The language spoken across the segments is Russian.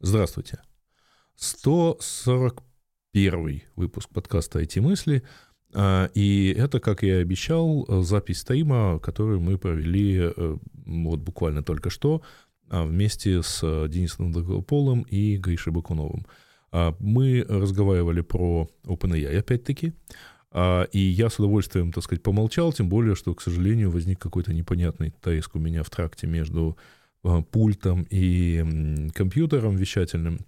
Здравствуйте. 141 выпуск подкаста «IT-мысли». А, и это, как я и обещал, запись стрима, которую мы провели э, вот буквально только что а, вместе с Денисом Долгополым и Гришей Бакуновым. А, мы разговаривали про OpenAI опять-таки, и я с удовольствием, так сказать, помолчал, тем более, что, к сожалению, возник какой-то непонятный треск у меня в тракте между пультом и компьютером вещательным.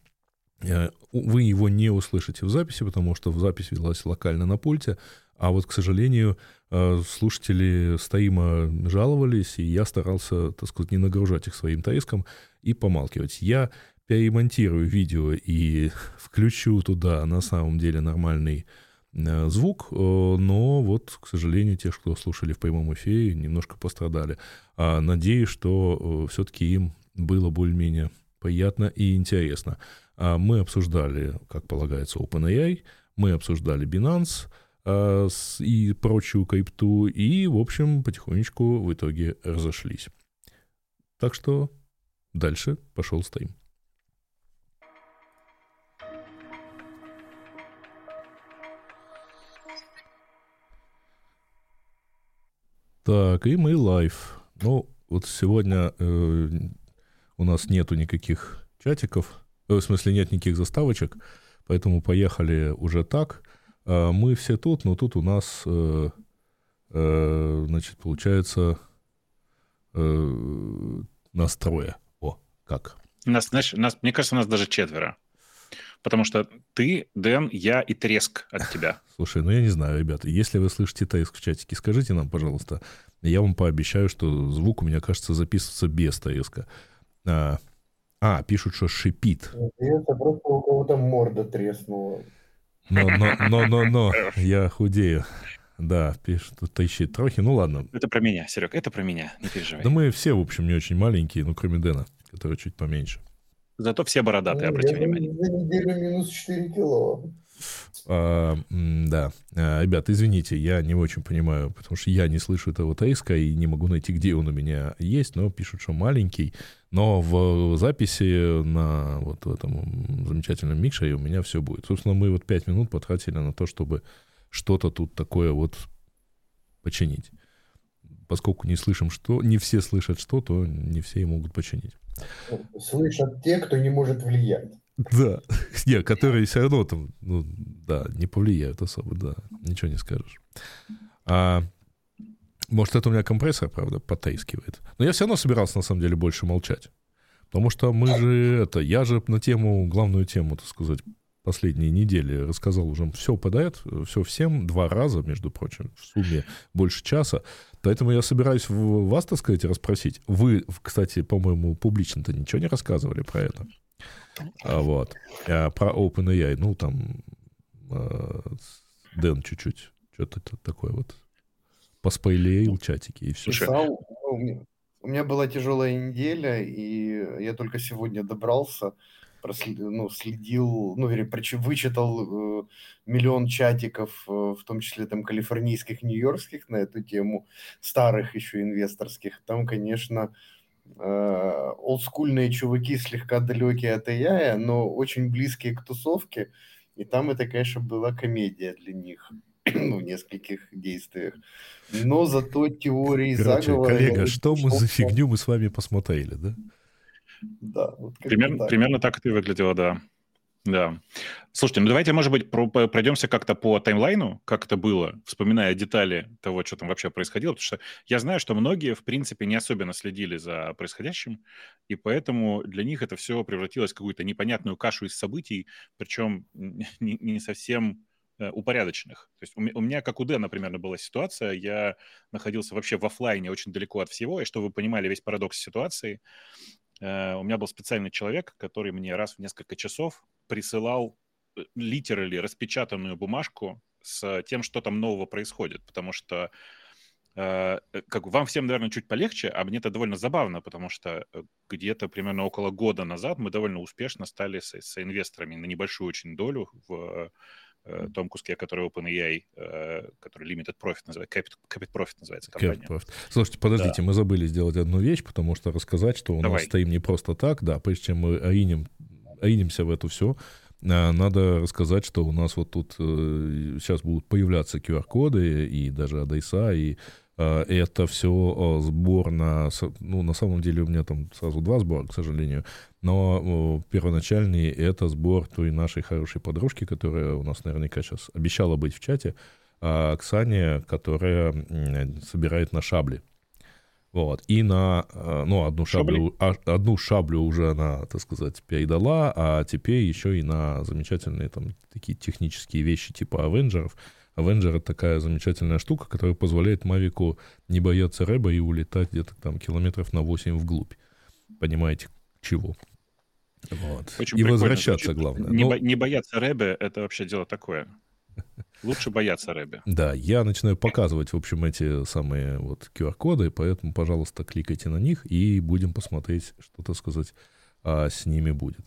Э, вы его не услышите в записи, потому что в запись велась локально на пульте, а вот, к сожалению, э, слушатели стрима жаловались, и я старался, так сказать, не нагружать их своим треском и помалкивать. Я перемонтирую видео и включу туда на самом деле нормальный э, звук, но вот, к сожалению, те, кто слушали в прямом эфире, немножко пострадали. А надеюсь, что все-таки им было более-менее приятно и интересно. А мы обсуждали, как полагается, OpenAI, мы обсуждали Binance и прочую крипту, и, в общем, потихонечку в итоге разошлись. Так что дальше пошел стрим. Так, и мы live. Ну, вот сегодня э, у нас нету никаких чатиков, Э, в смысле, нет никаких заставочек, поэтому поехали уже так. А мы все тут, но тут у нас, э, э, значит, получается, нас трое. О, как? Нас, знаешь, нас, мне кажется, нас даже четверо. Потому что ты, Дэн, я и Треск от тебя. Слушай, ну я не знаю, ребята, если вы слышите Треск в чатике, скажите нам, пожалуйста. Я вам пообещаю, что звук у меня, кажется, записывается без Треска. А, а, пишут, что шипит. Это просто у кого-то морда треснула. Но, но, но, но, но, я худею. Да, пишут, трещит трохи. Ну ладно. Это про меня, Серег, это про меня, не переживай. Да мы все, в общем, не очень маленькие, ну, кроме Дэна, который чуть поменьше. Зато все бородатые, ну, обрати внимание. За неделю минус 4 кило. А, да. А, ребят, извините, я не очень понимаю, потому что я не слышу этого тейска и не могу найти, где он у меня есть, но пишут, что маленький. Но в записи на вот этом замечательном микшере у меня все будет. Собственно, мы вот пять минут потратили на то, чтобы что-то тут такое вот починить. Поскольку не слышим что, не все слышат что, то не все и могут починить. Слышат те, кто не может влиять. Да, не, которые все равно там, ну, да, не повлияют особо, да, ничего не скажешь. А, может, это у меня компрессор, правда, потаискивает. Но я все равно собирался, на самом деле, больше молчать. Потому что мы же это, я же на тему, главную тему, так сказать, последние недели рассказал уже все подряд, все всем, два раза, между прочим, в сумме больше часа. Поэтому я собираюсь вас, так сказать, расспросить. Вы, кстати, по-моему, публично-то ничего не рассказывали про это. А, вот. А про OpenAI, ну, там, а, Дэн чуть-чуть, что-то такое вот поспойлерил чатики и все. Писал, ну, у меня была тяжелая неделя, и я только сегодня добрался, проследил, ну, следил, ну, вернее, вычитал э, миллион чатиков, э, в том числе там калифорнийских, нью-йоркских на эту тему, старых еще инвесторских. Там, конечно, э, олдскульные чуваки, слегка далекие от AI, но очень близкие к тусовке, и там это, конечно, была комедия для них ну, в нескольких действиях. Но зато теории Короче, заговора... коллега, что мы за фигню мы с вами посмотрели, да? Да. Вот примерно, так. примерно так это и выглядело, да. Да. Слушайте, ну давайте, может быть, пройдемся как-то по таймлайну, как это было, вспоминая детали того, что там вообще происходило, потому что я знаю, что многие, в принципе, не особенно следили за происходящим, и поэтому для них это все превратилось в какую-то непонятную кашу из событий, причем не, не совсем э, упорядоченных. То есть у, у меня, как у Дэна, например, была ситуация, я находился вообще в офлайне очень далеко от всего, и чтобы вы понимали весь парадокс ситуации, э, у меня был специальный человек, который мне раз в несколько часов присылал литерали э, распечатанную бумажку с тем, что там нового происходит, потому что э, как вам всем, наверное, чуть полегче, а мне это довольно забавно, потому что где-то примерно около года назад мы довольно успешно стали с, с инвесторами на небольшую очень долю в э, том куске, который OpenAI, э, который Limited Profit называется, Capit, Capit Profit называется компания. Profit. Слушайте, подождите, да. мы забыли сделать одну вещь, потому что рассказать, что у Давай. нас стоим не просто так, да, прежде чем мы ринем ринемся в эту все, надо рассказать, что у нас вот тут сейчас будут появляться QR-коды и даже адреса, и это все сбор на... Ну, на самом деле у меня там сразу два сбора, к сожалению, но первоначальный — это сбор той нашей хорошей подружки, которая у нас наверняка сейчас обещала быть в чате, а Оксане, которая собирает на шабли. Вот. И на, э, ну, одну шаблю, а, одну шаблю уже она, так сказать, передала, а теперь еще и на замечательные там такие технические вещи типа Авенджеров. Авенджер — это такая замечательная штука, которая позволяет Мавику не бояться рэба и улетать где-то там километров на 8 вглубь. Понимаете, чего? Вот. Очень и возвращаться, звучит. главное. Не, Но... бо- не бояться рэба — это вообще дело такое. Лучше бояться Рэби. Да, я начинаю показывать, в общем, эти самые вот QR-коды, поэтому, пожалуйста, кликайте на них и будем посмотреть, что, то сказать, а, с ними будет.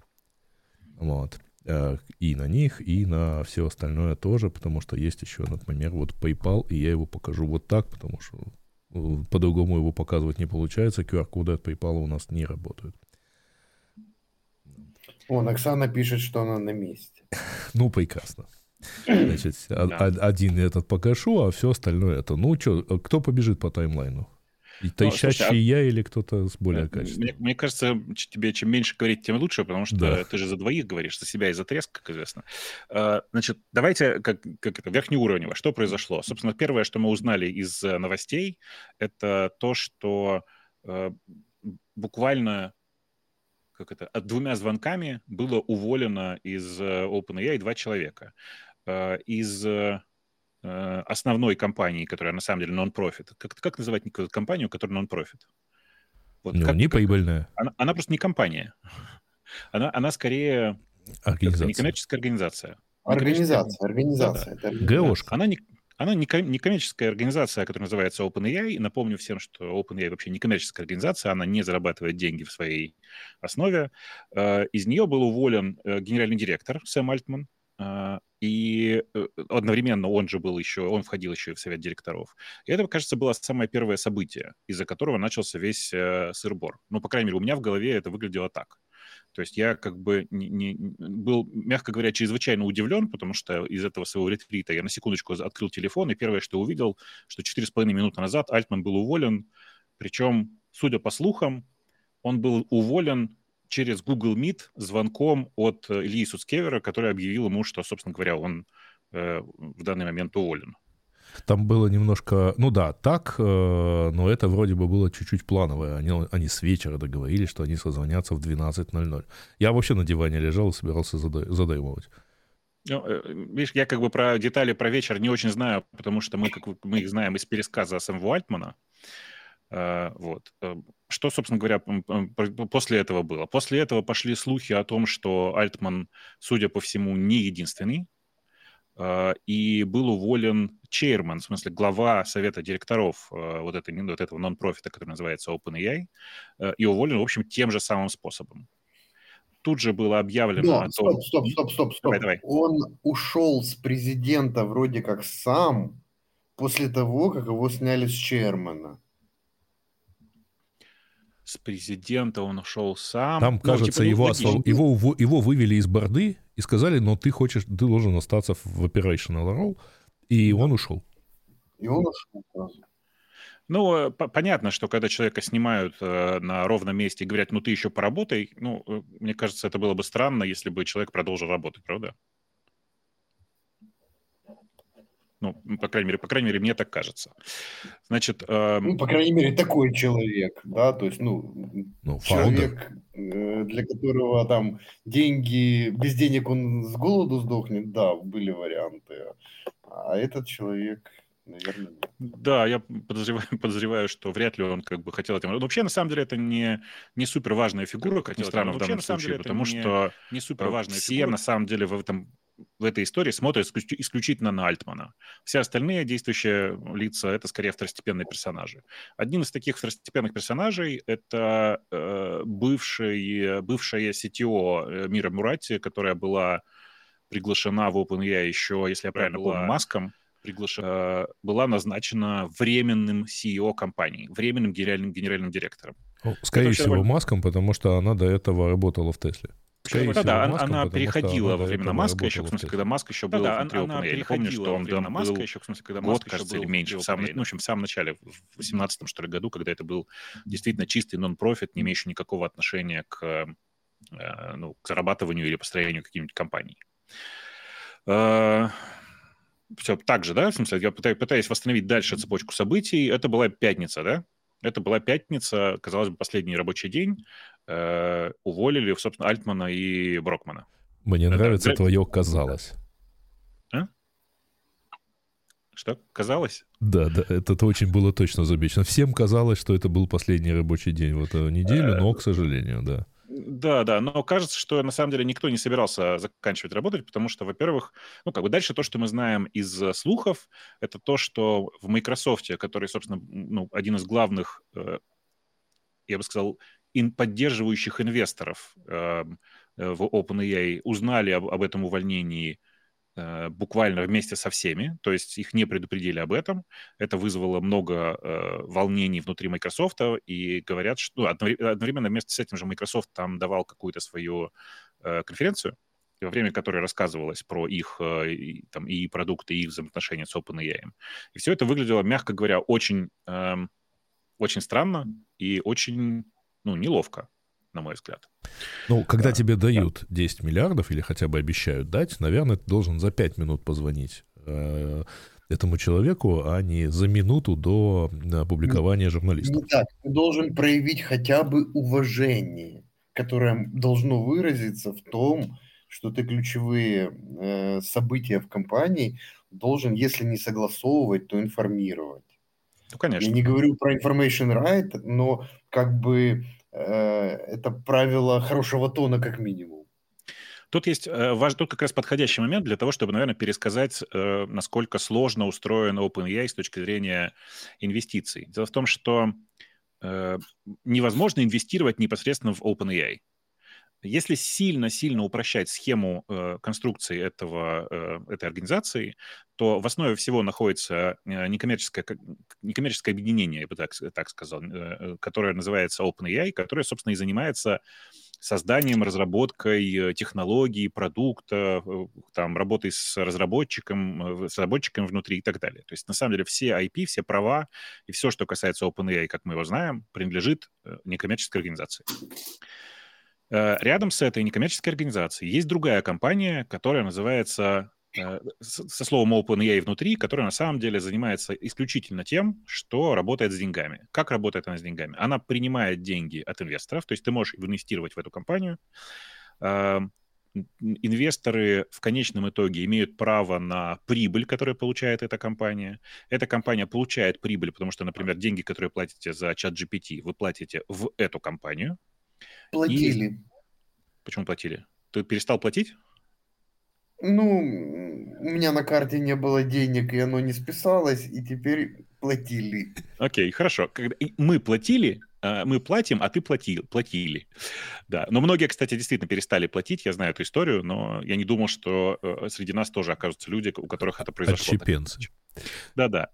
Вот. А, и на них, и на все остальное тоже, потому что есть еще, например, вот PayPal, и я его покажу вот так, потому что э, по-другому его показывать не получается, QR-коды от PayPal у нас не работают. О, Оксана пишет, что она на месте. Ну, прекрасно. Значит, да. один этот покажу, а все остальное это. Ну, что, кто побежит по таймлайну? Тащащий ну, а... я или кто-то с более качественным? Мне, мне кажется, тебе чем меньше говорить, тем лучше, потому что да. ты же за двоих говоришь, за себя и за треск, как известно. А, значит, давайте как, как это, верхнеуровнево. Что произошло? Собственно, первое, что мы узнали из э, новостей, это то, что э, буквально как это, двумя звонками было уволено из э, OpenAI два человека. Из основной компании, которая на самом деле нон-профит. Как, как называть компанию, которая нон-профит? Вот ну, как, не прибыльная. Она, она просто не компания. Она, она скорее организация. некоммерческая организация. Организация, организация. Да, да. ГОшка. Она не, она не коммерческая организация, которая называется OpenAI. Напомню всем, что OpenAI вообще не коммерческая организация, она не зарабатывает деньги в своей основе. Э, из нее был уволен генеральный директор Сэм Альтман, и э, одновременно он же был еще, он входил еще в совет директоров. И это, кажется, было самое первое событие, из-за которого начался весь э, сыр-бор. Ну, по крайней мере, у меня в голове это выглядело так. То есть я как бы не, не, был, мягко говоря, чрезвычайно удивлен, потому что из этого своего ретрита я на секундочку открыл телефон, и первое, что увидел, что 4,5 минуты назад Альтман был уволен, причем, судя по слухам, он был уволен через Google Meet звонком от э, Ильи Суцкевера, который объявил ему, что, собственно говоря, он э, в данный момент уволен. Там было немножко, ну да, так, э, но это вроде бы было чуть-чуть плановое. Они, они с вечера договорились, что они созвонятся в 12.00. Я вообще на диване лежал и собирался задаймовать. Ну, видишь, я как бы про детали про вечер не очень знаю, потому что мы, как мы их знаем из пересказа Сэма Альтмана. Э, вот. Э, что, собственно говоря, после этого было? После этого пошли слухи о том, что Альтман, судя по всему, не единственный, э, и был уволен чейрман, в смысле глава совета директоров вот, этой, вот этого нон-профита, который называется OpenAI, и уволен, в общем, тем же самым способом. Тут же было объявлено Но, о том... Стоп, стоп, стоп, стоп, стоп. Давай, давай. Он ушел с президента вроде как сам после того, как его сняли с чермана с президента он ушел сам. Там, ну, кажется, типа, его, освоб... его, его вывели из борды и сказали, но ты хочешь, ты должен остаться в operational role, и он ушел. И он ушел сразу. Ну, э, понятно, что когда человека снимают э, на ровном месте и говорят, ну, ты еще поработай, ну, э, мне кажется, это было бы странно, если бы человек продолжил работать, правда? Ну, по крайней мере, по крайней мере, мне так кажется. Значит, э... ну, по крайней мере, такой человек, да, то есть, ну, ну человек, э, для которого там деньги, без денег он с голоду сдохнет, да, были варианты, а этот человек, наверное, нет. Да, я подозреваю, подозреваю, что вряд ли он как бы хотел этим. Но вообще, на самом деле, это не, не супер важная фигура, как ни странно, в данном случае, потому что не супер важная все, фигура. на самом деле, в этом в этой истории смотрят исключительно на Альтмана. Все остальные действующие лица — это скорее второстепенные персонажи. Одним из таких второстепенных персонажей — это э, бывший, бывшая CTO э, Мира Мурати, которая была приглашена в OpenAI еще, если я правильно была... помню, Маском, приглашена, э, была назначена временным CEO компании, временным генеральным, генеральным директором. Ну, скорее всего, довольно... Маском, потому что она до этого работала в Тесле. Скорее да, да, Маском, она переходила во времена Маска еще, в смысле, когда Маск еще был да, внутри она, OpenAI. Я помню, что он там Маска был еще, в смысле, когда год, кажется, или меньше, в самом, ну, в общем, в самом начале, в 2018 что ли, году, когда это был действительно чистый нон-профит, не имеющий никакого отношения к, э, ну, к зарабатыванию или построению каких-нибудь компаний. Э, Все так же, да? В смысле, я пытаюсь восстановить дальше цепочку событий. Это была пятница, да? Это была пятница, казалось бы, последний рабочий день. Э, уволили, собственно, Альтмана и Брокмана. Мне это, нравится это... твое «казалось». А? Что, казалось? Да, да, это очень было точно замечено. Всем казалось, что это был последний рабочий день в эту неделю, но, к сожалению, да. Да, да, но кажется, что на самом деле никто не собирался заканчивать работать, потому что, во-первых, ну, как бы дальше то, что мы знаем из э, слухов, это то, что в Microsoft, который, собственно, ну, один из главных, э, я бы сказал, поддерживающих инвесторов эм, э, в OpenAI, узнали об, об этом увольнении – буквально вместе со всеми, то есть их не предупредили об этом. Это вызвало много э, волнений внутри Microsoft, и говорят, что ну, одновременно вместе с этим же Microsoft там давал какую-то свою э, конференцию, во время которой рассказывалось про их э, и, там, и продукты, и их взаимоотношения с OpenAI. И все это выглядело, мягко говоря, очень, э, очень странно и очень ну, неловко на мой взгляд. Ну, когда да. тебе дают 10 миллиардов или хотя бы обещают дать, наверное, ты должен за 5 минут позвонить э, этому человеку, а не за минуту до опубликования журналистов. Не так. Ты должен проявить хотя бы уважение, которое должно выразиться в том, что ты ключевые э, события в компании должен, если не согласовывать, то информировать. Ну, конечно. Я не говорю про information right, но как бы Э, это правило хорошего тона как минимум. Тут есть э, ваш, тут как раз подходящий момент для того, чтобы, наверное, пересказать, э, насколько сложно устроен OpenAI с точки зрения инвестиций. Дело в том, что невозможно инвестировать непосредственно в OpenAI. Если сильно-сильно упрощать схему э, конструкции этого, э, этой организации, то в основе всего находится э, некоммерческое, некоммерческое объединение, я бы так, так сказал, э, которое называется OpenAI, которое, собственно, и занимается созданием, разработкой э, технологий, продукта, э, там, работой с разработчиком, с разработчиком внутри и так далее. То есть, на самом деле, все IP, все права и все, что касается OpenAI, как мы его знаем, принадлежит некоммерческой организации. Э, рядом с этой некоммерческой организацией есть другая компания, которая называется э, со словом OpenAI внутри, которая на самом деле занимается исключительно тем, что работает с деньгами. Как работает она с деньгами? Она принимает деньги от инвесторов, то есть ты можешь инвестировать в эту компанию. Эм, инвесторы в конечном итоге имеют право на прибыль, которую получает эта компания. Эта компания получает прибыль, потому что, например, деньги, которые платите за чат GPT, вы платите в эту компанию, Платили. И... Почему платили? Ты перестал платить? Ну, у меня на карте не было денег, и оно не списалось, и теперь платили. Окей, okay, хорошо. Когда мы платили, а, мы платим, а ты платил, платили. Да, но многие, кстати, действительно перестали платить, я знаю эту историю, но я не думал, что э, среди нас тоже окажутся люди, у которых это произошло. Отщепенцы. Да-да.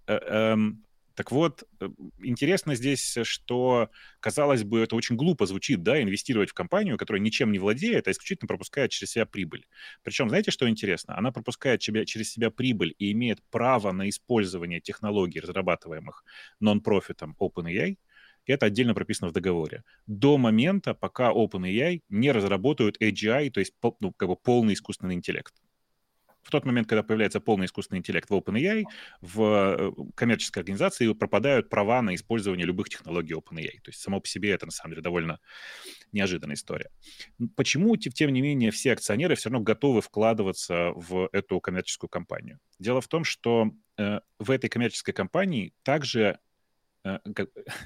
Э, так вот, э, интересно здесь, что, казалось бы, это очень глупо звучит, да, инвестировать в компанию, которая ничем не владеет, а исключительно пропускает через себя прибыль. Причем, знаете, что интересно? Она пропускает через себя прибыль и имеет право на использование технологий, разрабатываемых нон-профитом OpenAI, это отдельно прописано в договоре. До момента, пока OpenAI не разработают AGI, то есть ну, как бы полный искусственный интеллект в тот момент, когда появляется полный искусственный интеллект в OpenAI, в э, коммерческой организации пропадают права на использование любых технологий OpenAI. То есть само по себе это, на самом деле, довольно неожиданная история. Почему, тем не менее, все акционеры все равно готовы вкладываться в эту коммерческую компанию? Дело в том, что э, в этой коммерческой компании также э,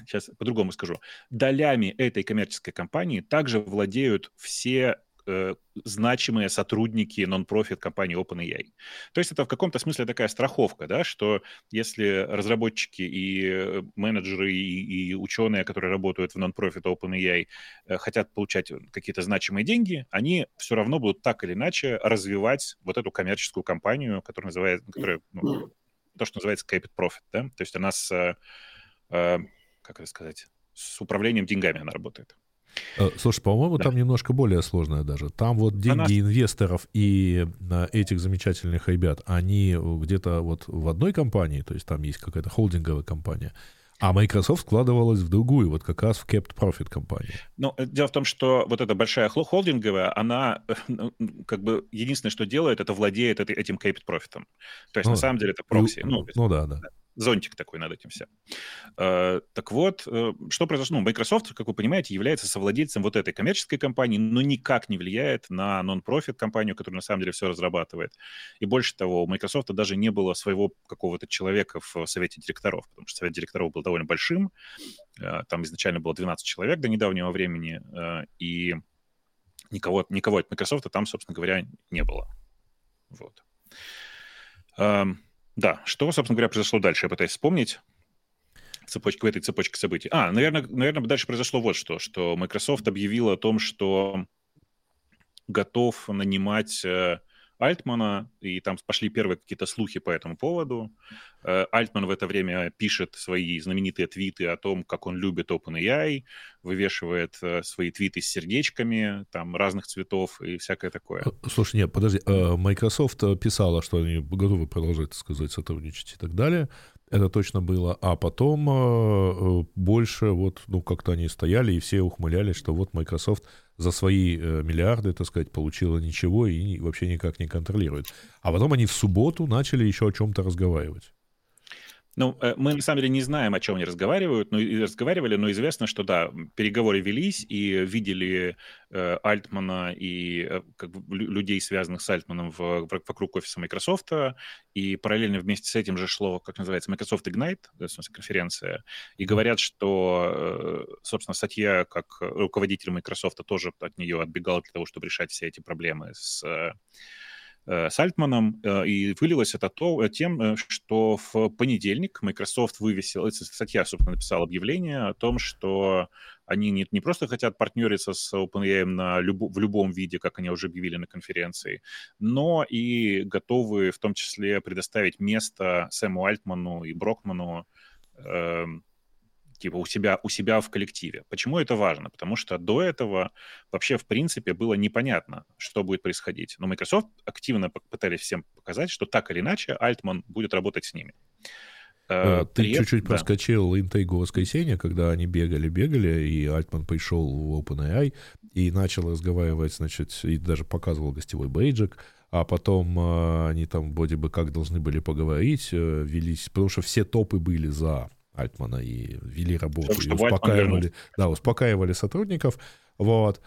сейчас по-другому скажу, долями этой коммерческой компании также владеют все э, значимые сотрудники нон-профит компании OpenAI. То есть это в каком-то смысле такая страховка, да, что если разработчики и э, менеджеры и, и ученые, которые работают в нон-профит OpenAI, э, хотят получать какие-то значимые деньги, они все равно будут так или иначе развивать вот эту коммерческую компанию, которая называется, которая, ну, то, что называется Capit Profit, да, то есть она с, э, как это сказать, с управлением деньгами она работает. Э, слушай, по-моему, да. там немножко более сложное даже. Там вот деньги Она... инвесторов и этих замечательных ребят, они где-то вот в одной компании, то есть там есть какая-то холдинговая компания, а Microsoft вкладывалась в другую, вот как раз в Kept Profit компанию. Ну, э, дело в том, что вот эта большая холдинговая, она ну, как бы единственное, что делает, это владеет этим Kept Profit. То есть, ну, на самом деле, это прокси. Ну, ну да, да зонтик такой над этим всем. Э, так вот, э, что произошло? Ну, Microsoft, как вы понимаете, является совладельцем вот этой коммерческой компании, но никак не влияет на нон-профит компанию, которая на самом деле все разрабатывает. И больше того, у Microsoft даже не было своего какого-то человека в совете директоров, потому что совет директоров был довольно большим. Э, там изначально было 12 человек до недавнего времени, и никого, никого от Microsoft там, собственно говоря, не было. Вот. Да, что, собственно говоря, произошло дальше? Я пытаюсь вспомнить цепочку, в этой цепочке событий. А, наверное, наверное, дальше произошло вот что, что Microsoft объявил о том, что готов нанимать э, Альтмана, и там пошли первые какие-то слухи по этому поводу. Э, Альтман в это время пишет свои знаменитые твиты о том, как он любит OpenAI, вывешивает э, свои твиты с сердечками, там, разных цветов и всякое такое. Э, слушай, нет, подожди, Microsoft писала, что они готовы продолжать, так сказать, сотрудничать и так далее. Это точно было. А потом больше вот, ну, как-то они стояли и все ухмылялись, что вот Microsoft за свои э, миллиарды, так сказать, получила ничего и вообще никак не контролирует. А потом они в субботу начали еще о чем-то разговаривать. Ну, э, мы на самом деле не знаем, о чем они разговаривают, но и разговаривали, но известно, что да, переговоры велись и видели э, Альтмана и э, как бы, людей, связанных с Альтманом в, в, вокруг офиса Microsoft, и параллельно вместе с этим же шло, как называется, Microsoft Ignite, в смысле конференция, и говорят, что, э, собственно, Сатья, как руководитель Microsoft, тоже от нее отбегал для того, чтобы решать все эти проблемы с Э, с Альтманом, э, и вылилось это то, э, тем, что в понедельник Microsoft вывесил, статья, собственно, написал объявление о том, что они не, не просто хотят партнериться с OpenAI на люб, в любом виде, как они уже объявили на конференции, но и готовы в том числе предоставить место Сэму Альтману и Брокману э, типа у себя, у себя в коллективе. Почему это важно? Потому что до этого вообще, в принципе, было непонятно, что будет происходить. Но Microsoft активно пытались всем показать, что так или иначе Альтман будет работать с ними. Э, ты чуть-чуть да. проскочил интригу воскресенья, когда они бегали-бегали, и Альтман пришел в OpenAI и начал разговаривать, значит, и даже показывал гостевой бейджик, а потом э, они там вроде бы как должны были поговорить, э, велись, потому что все топы были за Альтмана и вели работу, и успокаивали, да, успокаивали сотрудников, вот.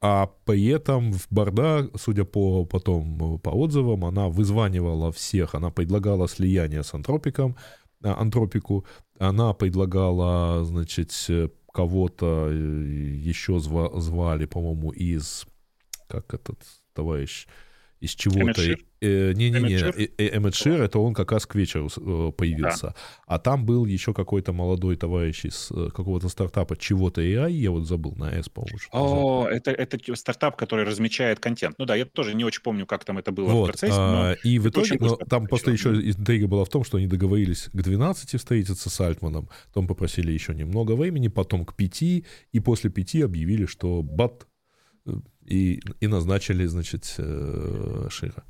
А при этом в Барда, судя по потом по отзывам, она вызванивала всех, она предлагала слияние с антропиком, а, антропику, она предлагала, значит, кого-то э, еще звали, по-моему, из, как этот товарищ, из чего-то. Э, не-не-не, Эммет Шир, это он как раз к вечеру э, появился. Да. А там был еще какой-то молодой товарищ из э, какого-то стартапа, чего-то AI, я вот забыл, на S, по-моему. О, это, это стартап, который размечает контент. Ну да, я тоже не очень помню, как там это было вот, в процессе. А, и в итоге, но там просто еще интрига была в том, что они договорились к 12 встретиться с Альтманом, потом попросили еще немного времени, потом к 5, и после 5 объявили, что бат и, и назначили, значит, э, Шира.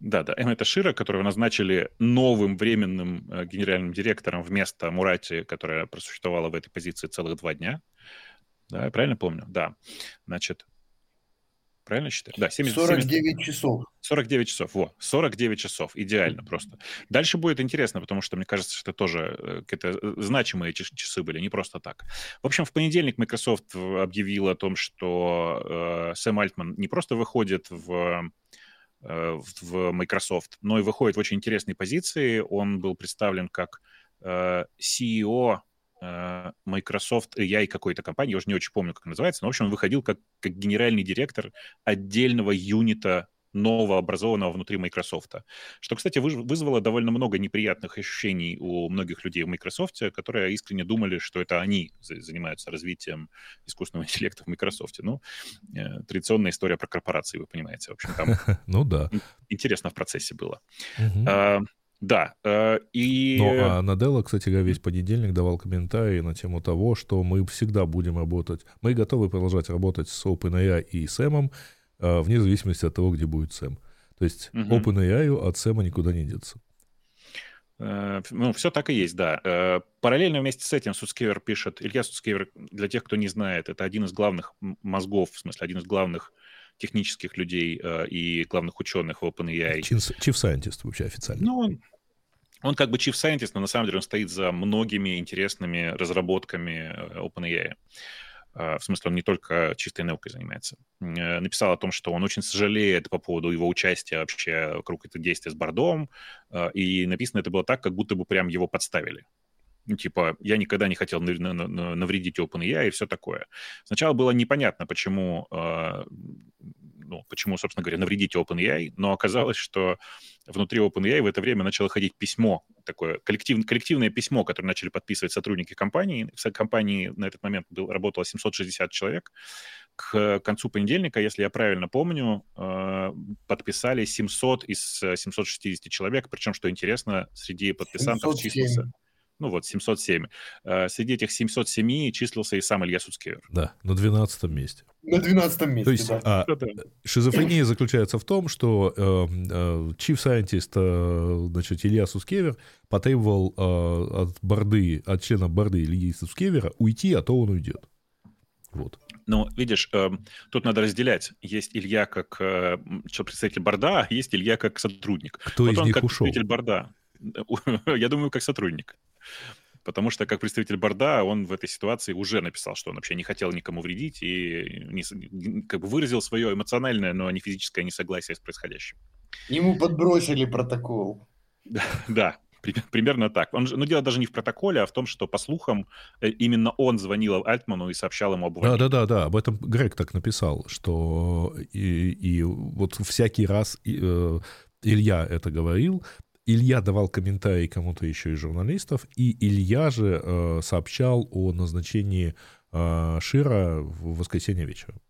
Да, да, это Шира, которого назначили новым временным э, генеральным директором вместо Мурати, которая просуществовала в этой позиции целых два дня. Да, я правильно помню? Да. Значит, Правильно считаю? Да, 70, 49 70, часов. 49 часов, во, 49 часов, идеально просто. Дальше будет интересно, потому что мне кажется, что это тоже э, какие-то э, значимые часы были, не просто так. В общем, в понедельник Microsoft объявил о том, что э, Сэм Альтман не просто выходит в э, в Microsoft, но и выходит в очень интересной позиции. Он был представлен как э, CEO Э, Microsoft AI какой-то компании, я уже не очень помню, как называется, но, в общем, он выходил как, как генеральный директор отдельного юнита новообразованного внутри Microsoft. Что, кстати, вызвало довольно много неприятных ощущений у многих людей в Microsoft, которые искренне думали, что это они занимаются развитием искусственного интеллекта в Microsoft. Ну, э, традиционная история про корпорации, вы понимаете. В общем, там ну да. интересно в процессе было. Uh-huh. Да, э, и... Ну, а Наделла, кстати говоря, весь понедельник давал комментарии на тему того, что мы всегда будем работать, мы готовы продолжать работать с OpenAI и Сэмом, э, вне зависимости от того, где будет Сэм. То есть угу. OpenAI от Сэма никуда не деться. Э, ну, все так и есть, да. Параллельно вместе с этим Суцкевер пишет, Илья Суцкевер, для тех, кто не знает, это один из главных мозгов, в смысле, один из главных технических людей и главных ученых в OpenAI. Chief, chief Scientist вообще официально. Ну, он, он как бы Chief Scientist, но на самом деле он стоит за многими интересными разработками э, OpenAI. Uh, в смысле, он не только чистой наукой занимается. Uh, написал о том, что он очень сожалеет по поводу его участия вообще вокруг этого действия с Бордом, и написано это было так, как будто бы прям его подставили. Ну, типа, я никогда не хотел навредить OpenAI и все такое. Сначала было непонятно, почему, э, ну, почему, собственно говоря, навредить OpenAI, но оказалось, что внутри OpenAI в это время начало ходить письмо, такое коллектив, коллективное письмо, которое начали подписывать сотрудники компании. В компании на этот момент был, работало 760 человек. К концу понедельника, если я правильно помню, э, подписали 700 из 760 человек, причем, что интересно, среди подписантов 707. числился ну вот, 707. Э, среди этих 707 числился и сам Илья Суцкевер. Да, на 12 месте. На 12 месте, То есть, да. А, шизофрения заключается в том, что э, э, chief scientist, э, значит, Илья Сускевер потребовал э, от борды, от члена борды Ильи Сускевера уйти, а то он уйдет. Вот. Но, видишь, э, тут надо разделять. Есть Илья как э, представитель борда, а есть Илья как сотрудник. Кто вот из он них как ушел? представитель борда. Я думаю, как сотрудник. Потому что, как представитель борда, он в этой ситуации уже написал, что он вообще не хотел никому вредить и не, как бы выразил свое эмоциональное, но не физическое несогласие с происходящим. Ему подбросили протокол. Да, да примерно так. Он, ну, дело даже не в протоколе, а в том, что, по слухам, э, именно он звонил Альтману и сообщал ему об увольнении. Да-да-да, об этом Грег так написал, что и, и вот всякий раз и, э, Илья это говорил, Илья давал комментарии кому-то еще из журналистов, и Илья же э, сообщал о назначении э, Шира в воскресенье вечером.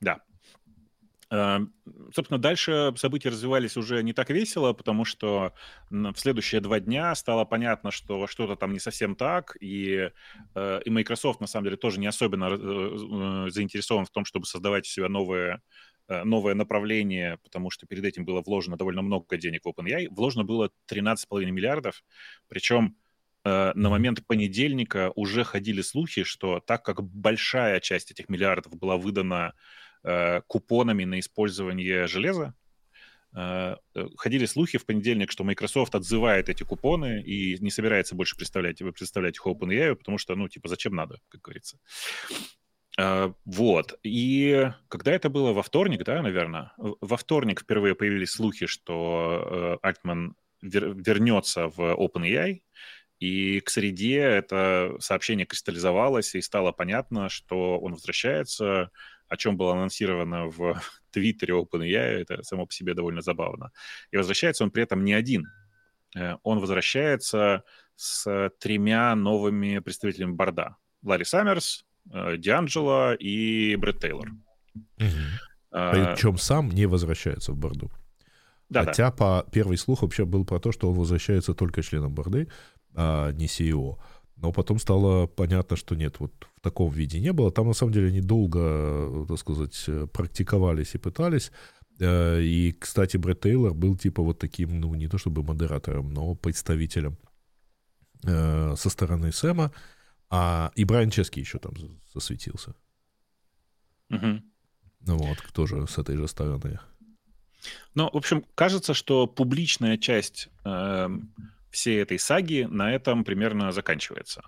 Да. Э, собственно, дальше события развивались уже не так весело, потому что в следующие два дня стало понятно, что что-то там не совсем так, и, э, и Microsoft, на самом деле, тоже не особенно э, заинтересован в том, чтобы создавать у себя новые новое направление, потому что перед этим было вложено довольно много денег в OpenAI, вложено было 13,5 миллиардов, причем э, на момент понедельника уже ходили слухи, что так как большая часть этих миллиардов была выдана э, купонами на использование железа, ходили слухи в понедельник, что Microsoft отзывает эти купоны и не собирается больше представлять, представлять их OpenAI, потому что, ну, типа, зачем надо, как говорится. А, вот. И когда это было во вторник, да, наверное, во вторник впервые появились слухи, что э, Альтман вернется в OpenAI, и к среде это сообщение кристаллизовалось, и стало понятно, что он возвращается, о чем было анонсировано в Твиттере OpenAI, это само по себе довольно забавно. И возвращается он при этом не один. Э, он возвращается с тремя новыми представителями борда. Ларри Саммерс, Э, Дианджело и Брэд Тейлор. Угу. А, Причем сам не возвращается в Борду. Да, Хотя да. по первый слух вообще был про то, что он возвращается только членом Борды, а не CEO. Но потом стало понятно, что нет, вот в таком виде не было. Там, на самом деле, они долго, так сказать, практиковались и пытались. Э, и, кстати, Брэд Тейлор был типа вот таким, ну, не то чтобы модератором, но представителем э, со стороны Сэма. А, и Брайан Чески еще там засветился. Угу. Ну вот, тоже с этой же стороны. Ну, в общем, кажется, что публичная часть э, всей этой саги на этом примерно заканчивается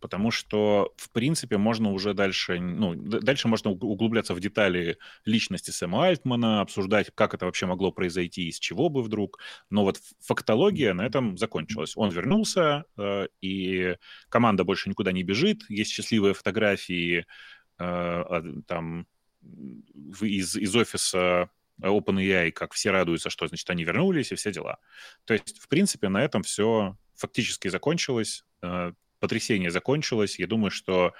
потому что, в принципе, можно уже дальше, ну, дальше можно углубляться в детали личности Сэма Альтмана, обсуждать, как это вообще могло произойти, из чего бы вдруг, но вот фактология на этом закончилась. Он вернулся, э, и команда больше никуда не бежит, есть счастливые фотографии э, там из, из офиса OpenAI, как все радуются, что, значит, они вернулись и все дела. То есть, в принципе, на этом все фактически закончилось. Потрясение закончилось. Я думаю, что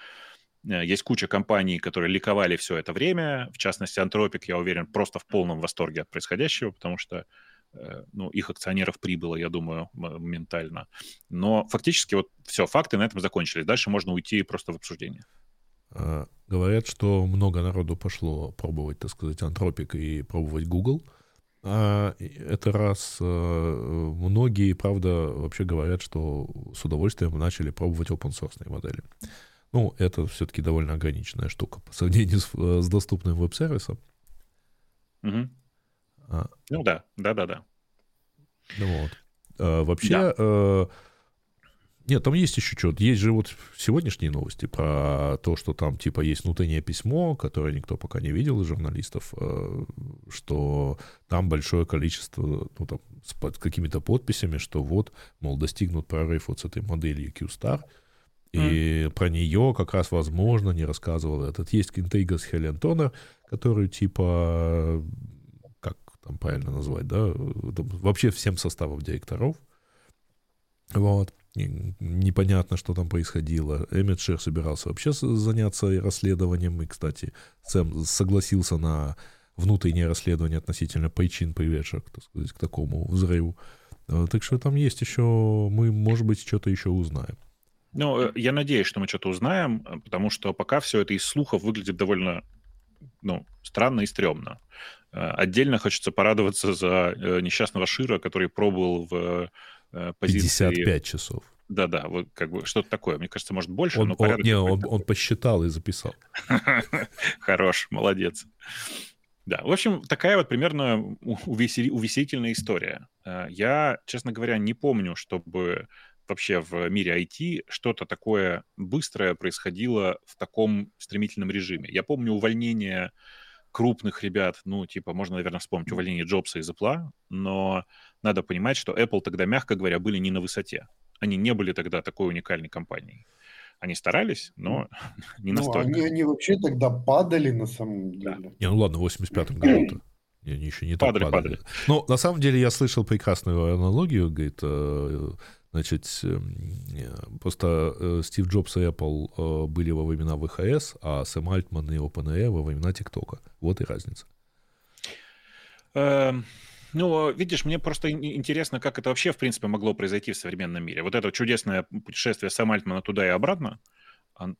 э, есть куча компаний, которые ликовали все это время. В частности, Антропик, я уверен, просто в полном восторге от происходящего, потому что э, ну, их акционеров прибыло, я думаю, моментально. Но фактически вот все, факты на этом закончились. Дальше можно уйти просто в обсуждение. А, говорят, что много народу пошло пробовать, так сказать, антропик и пробовать Google. А это раз. А, многие, правда, вообще говорят, что с удовольствием начали пробовать open source модели. Ну, это все-таки довольно ограниченная штука по сравнению с, э, с доступным веб-сервисом. Угу. А, ну да, да, да, да. Ну вот. А, вообще, да. Нет, там есть еще что-то. Есть же вот сегодняшние новости про то, что там типа есть внутреннее письмо, которое никто пока не видел из журналистов, э, что там большое количество, ну там с какими-то подписями, что вот, мол, достигнут прорыв вот с этой моделью Q-Star, и mm. про нее как раз, возможно, не рассказывал этот. Есть интрига с Хелен Тонер, которую типа, как там правильно назвать, да, вообще всем составом директоров. Вот непонятно, что там происходило. Эммет Шер собирался вообще заняться расследованием, и, кстати, Сэм согласился на внутреннее расследование относительно причин, приведших, так сказать, к такому взрыву. А, так что там есть еще, мы, может быть, что-то еще узнаем. Ну, э, я надеюсь, что мы что-то узнаем, э, потому что пока все это из слухов выглядит довольно ну, странно и стрёмно. Э, отдельно хочется порадоваться за несчастного Шира, который пробовал в Э, позиции... 55 часов. Да-да, вот как бы что-то такое. Мне кажется, может больше, он, но он, Не, он, он посчитал и записал. Хорош, молодец. Да, в общем, такая вот примерно увеселительная история. Э, я, честно говоря, не помню, чтобы вообще в мире IT что-то такое быстрое происходило в таком стремительном режиме. Я помню увольнение крупных ребят, ну, типа, можно, наверное, вспомнить увольнение Джобса из Apple, но надо понимать, что Apple тогда, мягко говоря, были не на высоте. Они не были тогда такой уникальной компанией. Они старались, но не ну, настолько. Они, они вообще тогда падали на самом деле. Да. Не, ну ладно, в 85-м году-то. Они еще не падали, так падали. падали. Но на самом деле я слышал прекрасную аналогию, говорит, э, значит, эм, э, просто э, Стив Джобс и Apple были во времена ВХС, а Сэм Альтман и OpenAI во времена ТикТока. Вот и разница. Эм, ну, видишь, мне просто интересно, как это вообще, в принципе, могло произойти в современном мире. Вот это чудесное путешествие Сэма Альтмана туда и обратно,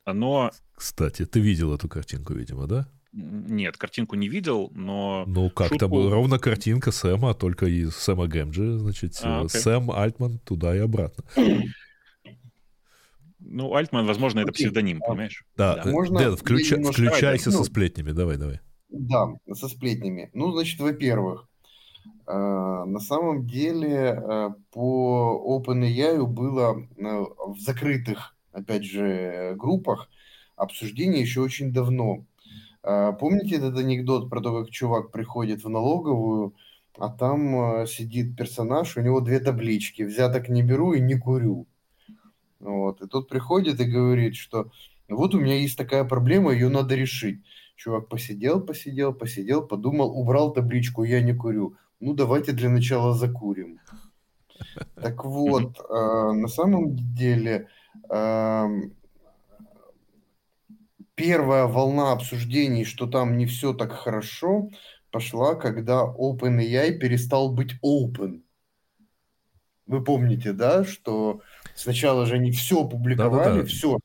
оно... Кстати, ты видел эту картинку, видимо, да? Нет, картинку не видел, но... Ну, как-то шутку... ровно картинка Сэма, только из Сэма Гэмджи, значит, а, okay. Сэм Альтман туда и обратно. Ну, Альтман, возможно, это псевдоним, понимаешь? Да, да. Можно Дэн, включа... включайся со сплетнями, давай, давай. Да, со сплетнями. Ну, значит, во-первых, а, на самом деле а, по OpenAI было а, в закрытых, опять же, группах обсуждение еще очень давно. Помните этот анекдот про то, как чувак приходит в налоговую, а там сидит персонаж, у него две таблички «взяток не беру» и «не курю». Вот. И тот приходит и говорит, что вот у меня есть такая проблема, ее надо решить. Чувак посидел, посидел, посидел, подумал, убрал табличку «я не курю» ну давайте для начала закурим. Так вот, э, на самом деле первая волна обсуждений, что там не все так хорошо, пошла, когда OpenAI перестал быть open. Вы помните, да, что сначала же они все публиковали, Да-да-да. все,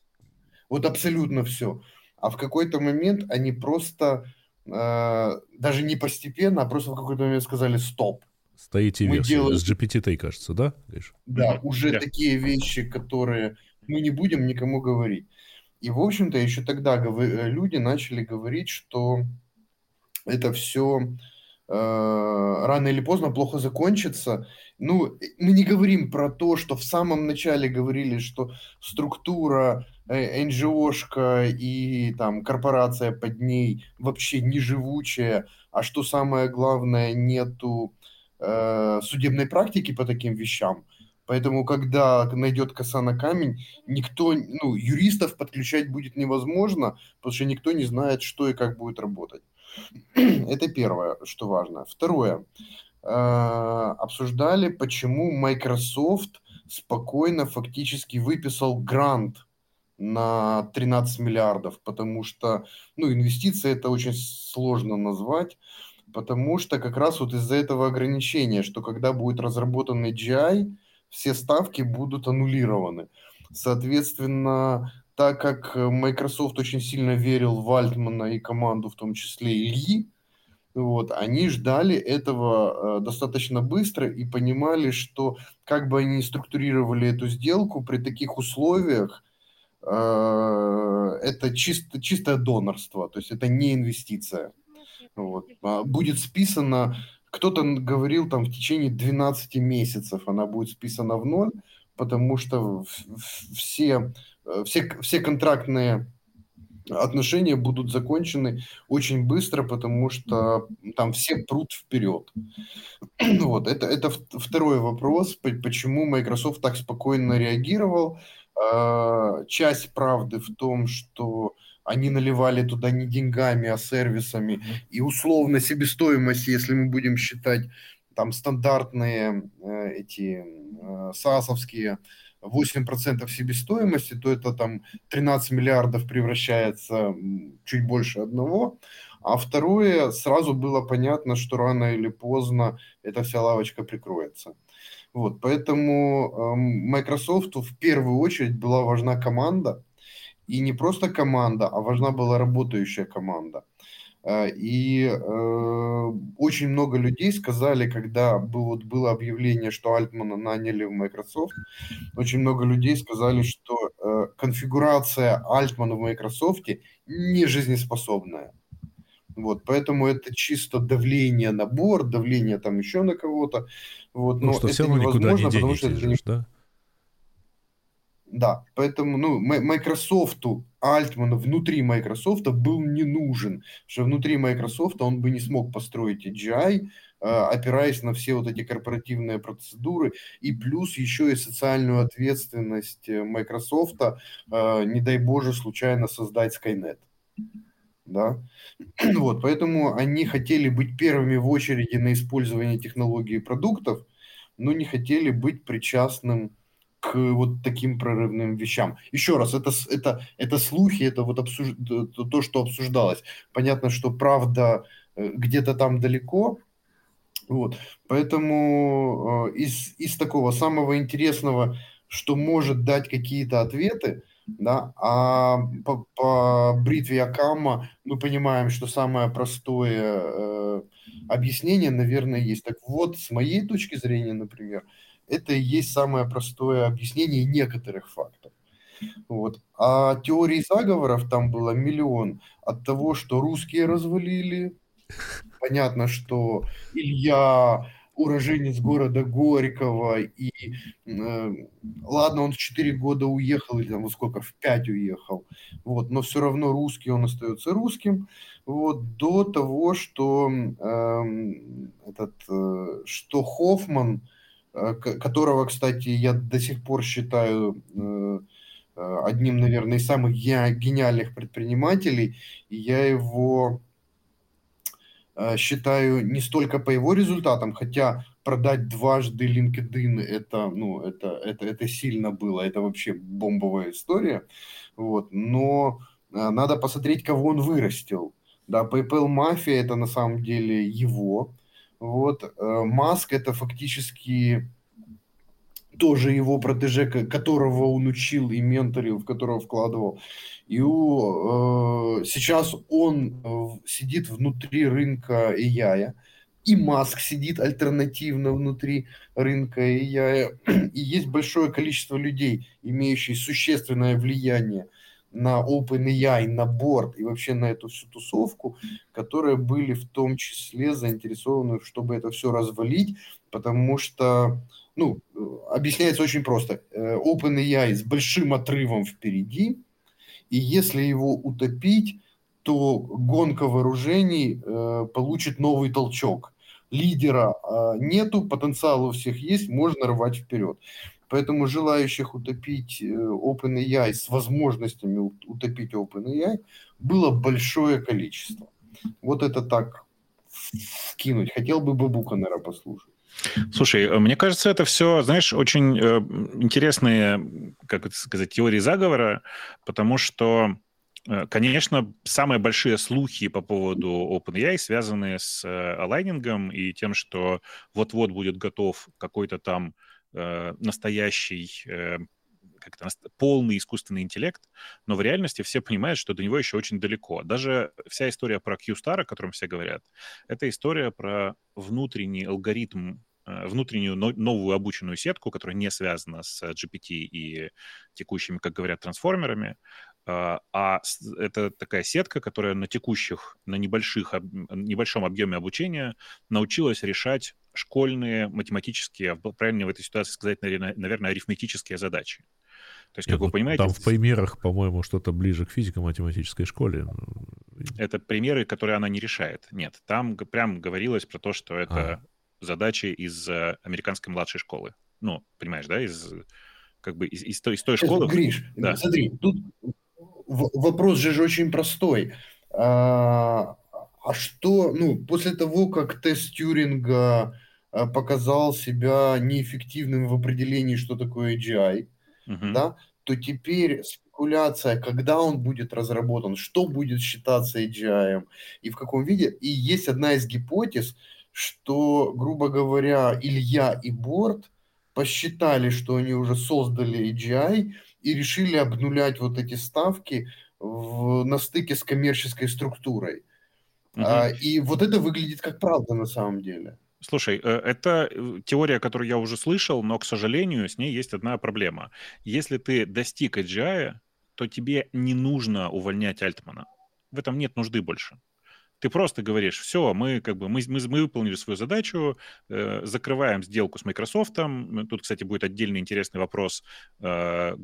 вот абсолютно все, а в какой-то момент они просто Э, даже не постепенно, а просто в какой-то момент сказали стоп. Стоите версии делаем... с GPT, кажется, да? Гриш? Да, уже yeah. такие вещи, которые мы не будем никому говорить. И, в общем-то, еще тогда э, люди начали говорить, что это все э, рано или поздно плохо закончится. Ну, мы не говорим про то, что в самом начале говорили, что структура НГОшка и там корпорация под ней вообще не живучая, а что самое главное, нету э, судебной практики по таким вещам. Поэтому, когда найдет коса на камень, никто, ну, юристов подключать будет невозможно, потому что никто не знает, что и как будет работать. Это первое, что важно. Второе. Э, обсуждали, почему Microsoft спокойно фактически выписал грант на 13 миллиардов, потому что, ну, инвестиции это очень сложно назвать, потому что как раз вот из-за этого ограничения, что когда будет разработан AGI, все ставки будут аннулированы. Соответственно, так как Microsoft очень сильно верил в Альтмана и команду, в том числе Ильи, вот, они ждали этого э, достаточно быстро и понимали, что как бы они структурировали эту сделку при таких условиях, э, это чисто, чистое донорство, то есть это не инвестиция. Вот. А будет списано, кто-то говорил, там в течение 12 месяцев она будет списана в ноль, потому что все, э, все, все контрактные отношения будут закончены очень быстро, потому что там все прут вперед. Вот, это, это второй вопрос, почему Microsoft так спокойно реагировал. А, часть правды в том, что они наливали туда не деньгами, а сервисами. И условно себестоимость, если мы будем считать там стандартные э, эти э, САСовские 8% себестоимости, то это там 13 миллиардов превращается чуть больше одного. А второе, сразу было понятно, что рано или поздно эта вся лавочка прикроется. Вот, поэтому э, Microsoft в первую очередь была важна команда, и не просто команда, а важна была работающая команда. Э, и э, очень много людей сказали, когда был, вот, было объявление, что Альтмана наняли в Microsoft, очень много людей сказали, что э, конфигурация Альтмана в Microsoft не жизнеспособная. Вот, поэтому это чисто давление на борт, давление там еще на кого-то. Вот, ну, но что это все равно никуда не денетесь, что это... да? Да, поэтому ну, Microsoft, Альтман внутри Microsoft был не нужен, что внутри Microsoft он бы не смог построить AGI, а, опираясь на все вот эти корпоративные процедуры, и плюс еще и социальную ответственность э, Microsoft, а, не дай боже, случайно создать Skynet. Да? Вот, поэтому они хотели быть первыми в очереди на использование технологий и продуктов, но не хотели быть причастным к вот таким прорывным вещам. Еще раз, это, это, это слухи, это вот обсуж... то, что обсуждалось. Понятно, что правда э, где-то там далеко, вот. Поэтому э, из, из такого самого интересного, что может дать какие-то ответы, да, а по, по бритве Акама мы понимаем, что самое простое э, объяснение, наверное, есть. Так вот, с моей точки зрения, например, это и есть самое простое объяснение некоторых фактов. Вот. А теорий заговоров там было миллион. От того, что русские развалили, понятно, что Илья уроженец города Горького, и э, ладно, он в 4 года уехал, или там во сколько, в 5 уехал, вот, но все равно русский он остается русским, вот, до того, что, э, этот, э, что Хоффман, которого, кстати, я до сих пор считаю э, э, одним, наверное, из самых гениальных предпринимателей. И я его считаю не столько по его результатам, хотя продать дважды LinkedIn это, ну, это, это, это сильно было, это вообще бомбовая история. Вот. Но надо посмотреть, кого он вырастил. Да, PayPal Mafia это на самом деле его. Вот. Э, Маск это фактически тоже его протеже, которого он учил и менторил, в которого вкладывал. И у, э, сейчас он э, сидит внутри рынка AI, и Маск сидит альтернативно внутри рынка AI. И есть большое количество людей, имеющих существенное влияние на OpenAI, на борт и вообще на эту всю тусовку, которые были в том числе заинтересованы, чтобы это все развалить, потому что, ну, объясняется очень просто. Э, OpenAI с большим отрывом впереди, и если его утопить, то гонка вооружений э, получит новый толчок. Лидера э, нету, потенциал у всех есть, можно рвать вперед. Поэтому желающих утопить э, OpenAI с возможностями утопить OpenAI было большое количество. Вот это так вкинуть. Хотел бы Бабука, наверное, послушать. Слушай, э, мне кажется, это все, знаешь, очень э, интересные, как это сказать, теории заговора, потому что конечно, самые большие слухи по поводу OpenAI связаны с э, алайнингом и тем, что вот-вот будет готов какой-то там настоящий э, как-то полный искусственный интеллект, но в реальности все понимают, что до него еще очень далеко. Даже вся история про Q-Star, о котором все говорят, это история про внутренний алгоритм э, внутреннюю новую обученную сетку, которая не связана с GPT и текущими, как говорят, трансформерами, а, а это такая сетка, которая на текущих, на небольших, небольшом объеме обучения научилась решать школьные математические, правильно в этой ситуации сказать, наверное, арифметические задачи. То есть, как Нет, вы ну, понимаете... Там в примерах, по-моему, что-то ближе к физико-математической школе. Это примеры, которые она не решает. Нет, там прям говорилось про то, что это а. задачи из э, американской младшей школы. Ну, понимаешь, да, из как бы из, из, той, из той школы. Гриш, да. смотри, тут вопрос же очень простой. А, а что, ну, после того, как тест Тьюринга а, показал себя неэффективным в определении, что такое AGI, uh-huh. да, то теперь спекуляция, когда он будет разработан, что будет считаться AGI и в каком виде. И есть одна из гипотез, что, грубо говоря, Илья и Борт посчитали, что они уже создали AGI, и решили обнулять вот эти ставки в, на стыке с коммерческой структурой. Угу. А, и вот это выглядит как правда на самом деле. Слушай, э, это э, теория, которую я уже слышал, но, к сожалению, с ней есть одна проблема. Если ты достиг AGI, то тебе не нужно увольнять Альтмана. В этом нет нужды больше. Ты просто говоришь, все, мы как бы мы, мы, мы выполнили свою задачу, э, закрываем сделку с Microsoft. Тут, кстати, будет отдельный интересный вопрос, э,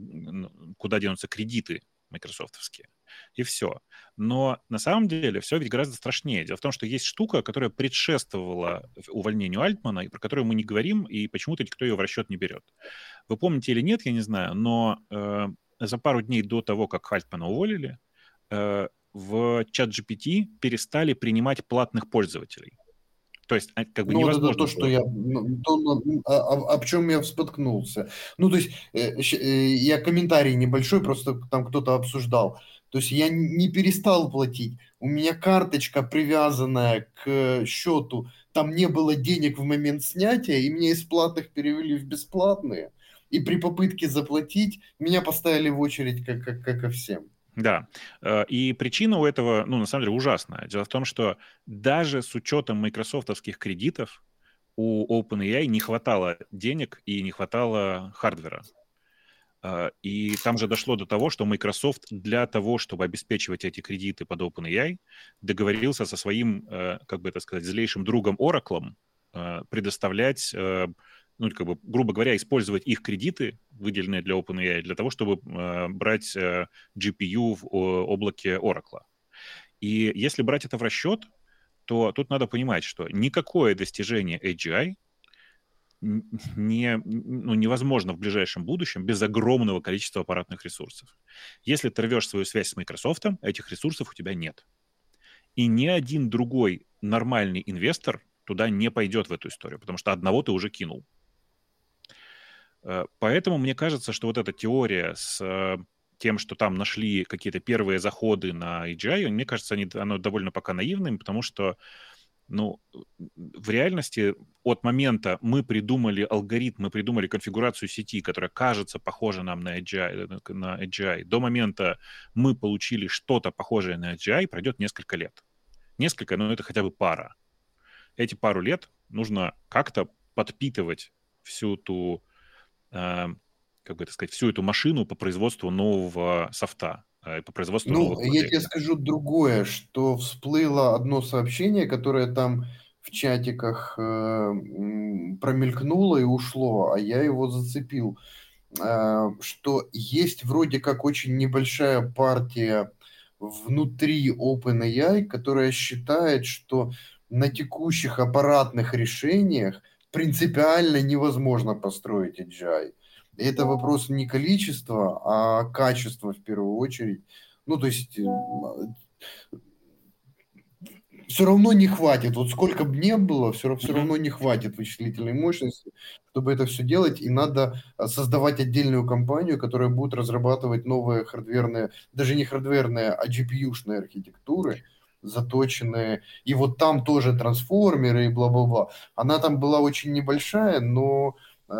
куда денутся кредиты майкрософтовские. И все. Но на самом деле все ведь гораздо страшнее. Дело в том, что есть штука, которая предшествовала увольнению Альтмана, и про которую мы не говорим, и почему-то никто ее в расчет не берет. Вы помните или нет, я не знаю, но э, за пару дней до того, как Альтмана уволили, э, в чат GPT перестали принимать платных пользователей. То есть, а, как бы ну, невозможно. это то, что я, ну, то, о, о, о чем я споткнулся. Ну, то есть, э, э, я комментарий небольшой, просто там кто-то обсуждал. То есть, я не перестал платить. У меня карточка привязанная к счету, там не было денег в момент снятия, и меня из платных перевели в бесплатные. И при попытке заплатить меня поставили в очередь, как, как, как и всем. Да, э, и причина у этого, ну, на самом деле, ужасная. Дело в том, что даже с учетом майкрософтовских кредитов у OpenAI не хватало денег и не хватало хардвера. Э, и там же дошло до того, что Microsoft для того, чтобы обеспечивать эти кредиты под OpenAI, договорился со своим, э, как бы это сказать, злейшим другом Oracle предоставлять ну, как бы, грубо говоря, использовать их кредиты, выделенные для OpenAI, для того, чтобы э, брать э, GPU в о, облаке Oracle. И если брать это в расчет, то тут надо понимать, что никакое достижение AGI не, ну, невозможно в ближайшем будущем без огромного количества аппаратных ресурсов. Если ты рвешь свою связь с Microsoft, этих ресурсов у тебя нет. И ни один другой нормальный инвестор туда не пойдет в эту историю, потому что одного ты уже кинул. Э, поэтому мне кажется, что вот эта теория с э, тем, что там нашли какие-то первые заходы на AGI, мне кажется, они, оно довольно пока наивным, потому что ну, в реальности от момента мы придумали алгоритм, мы придумали конфигурацию сети, которая кажется похожа нам на AGI, э, на AGI, до момента мы получили что-то похожее на AGI, пройдет несколько лет. Несколько, но это хотя бы пара. Эти пару лет нужно как-то подпитывать всю ту как бы это сказать, всю эту машину по производству нового софта, э, по производству ну, новых я тебе скажу другое, что всплыло одно сообщение, которое там в чатиках э, промелькнуло и ушло, а я его зацепил, э, что есть вроде как очень небольшая партия внутри OpenAI, которая считает, что на текущих аппаратных решениях принципиально невозможно построить AGI. Это вопрос не количества, а качества в первую очередь. Ну, то есть э, все равно не хватит. Вот сколько бы не было, все, все равно не хватит вычислительной мощности, чтобы это все делать. И надо а, создавать отдельную компанию, которая будет разрабатывать новые хардверные, даже не хардверные, а GPU-шные архитектуры заточенные. И вот там тоже трансформеры и бла-бла-бла. Она там была очень небольшая, но э,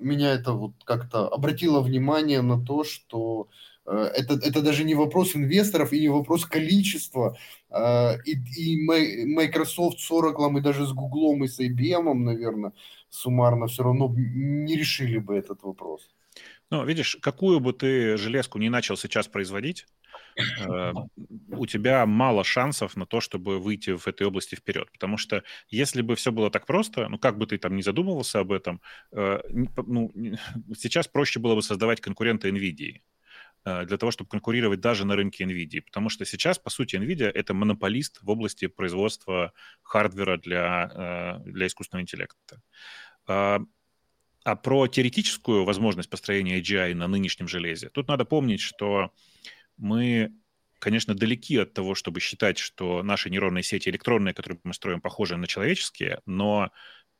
меня это вот как-то обратило внимание на то, что э, это, это даже не вопрос инвесторов и не вопрос количества. Э, и, и Microsoft с Oracle, и даже с Google, и с IBM, наверное, суммарно все равно не решили бы этот вопрос. Ну, видишь, какую бы ты железку не начал сейчас производить, у тебя мало шансов на то, чтобы выйти в этой области вперед. Потому что если бы все было так просто, ну, как бы ты там не задумывался об этом, э, ну, сейчас проще было бы создавать конкурента NVIDIA э, для того, чтобы конкурировать даже на рынке NVIDIA. Потому что сейчас, по сути, NVIDIA — это монополист в области производства хардвера для, для искусственного интеллекта. А, а про теоретическую возможность построения AGI на нынешнем железе, тут надо помнить, что мы, конечно, далеки от того, чтобы считать, что наши нейронные сети электронные, которые мы строим, похожи на человеческие, но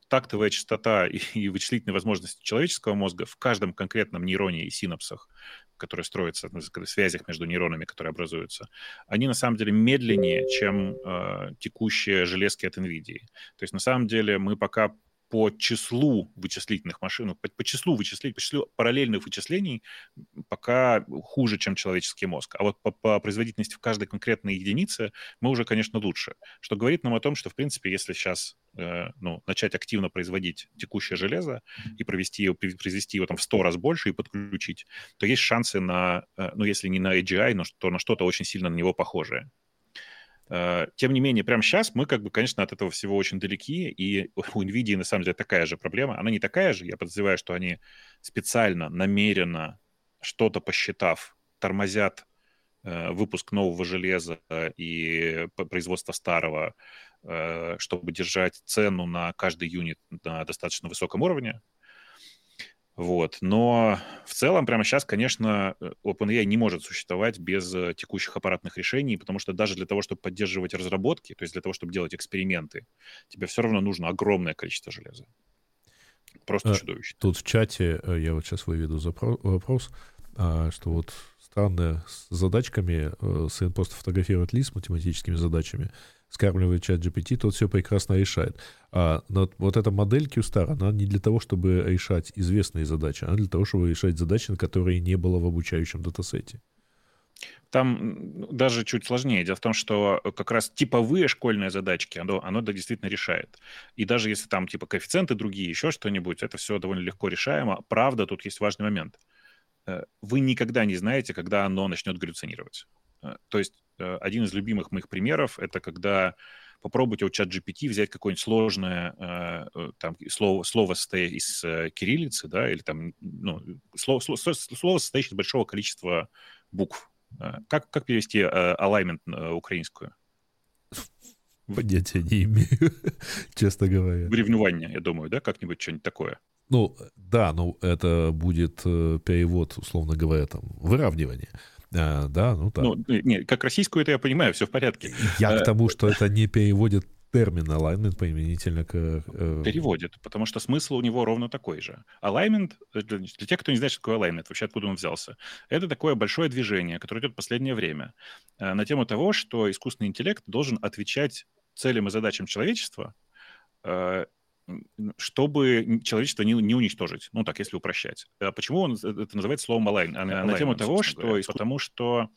тактовая частота и, вычислительные возможности человеческого мозга в каждом конкретном нейроне и синапсах, которые строятся, в связях между нейронами, которые образуются, они на самом деле медленнее, чем э, текущие железки от NVIDIA. То есть на самом деле мы пока по числу вычислительных машин, по, по числу вычислений, по числу параллельных вычислений пока хуже, чем человеческий мозг. А вот по, по производительности в каждой конкретной единице мы уже, конечно, лучше. Что говорит нам о том, что, в принципе, если сейчас э, ну, начать активно производить текущее железо и провести его, произвести его там в 100 раз больше и подключить, то есть шансы на, э, ну, если не на AGI, но то на что-то очень сильно на него похожее. Э, тем не менее, прямо сейчас мы, как бы, конечно, от этого всего очень далеки, и у NVIDIA, на самом деле, такая же проблема. Она не такая же, я подозреваю, что они специально, намеренно, что-то посчитав, тормозят э, выпуск нового железа и производство старого, э, чтобы держать цену на каждый юнит на достаточно высоком уровне, вот. Но в целом прямо сейчас, конечно, э, OpenAI не может существовать без э, текущих аппаратных решений, потому что даже для того, чтобы поддерживать разработки, то есть для того, чтобы делать эксперименты, тебе все равно нужно огромное количество железа. Просто чудовищно. Тут в чате я вот сейчас выведу вопрос, а, что вот странно с задачками, сын просто фотографирует лист с математическими задачами, скармливает чат GPT, тот все прекрасно решает. А но вот эта модель QStar, она не для того, чтобы решать известные задачи, она для того, чтобы решать задачи, на которые не было в обучающем датасете. Там даже чуть сложнее. Дело в том, что как раз типовые школьные задачки, оно, оно действительно решает. И даже если там типа коэффициенты другие, еще что-нибудь, это все довольно легко решаемо. Правда, тут есть важный момент. Э, вы никогда не знаете, когда оно начнет галлюцинировать. Э, то есть Э, один из любимых моих примеров — это когда попробуйте у чат GPT взять какое-нибудь сложное э, там, слово, слово состоя из кириллицы, да, или там, ну, слово, слово, слово состоящее из большого количества букв. Как, как перевести alignment на украинскую? Понятия не имею, честно говоря. Вревнувание, я думаю, да, как-нибудь что-нибудь такое. Ну, да, ну, это будет перевод, условно говоря, там, выравнивание. А, да, ну так. Ну, не, как российскую это я понимаю, все в порядке. Я к э, тому, что это не переводит термин alignment применительно к... Э... Переводит, потому что смысл у него ровно такой же. Alignment, э, для, для тех, кто не знает, что такое alignment, вообще откуда он взялся, это такое большое движение, которое идет в последнее время э, на тему того, что искусственный интеллект должен отвечать целям и задачам человечества э, чтобы человечество не, не уничтожить. Ну, так, если упрощать. А почему он это называется словом align? А, align на тему того, что... Говоря. Потому что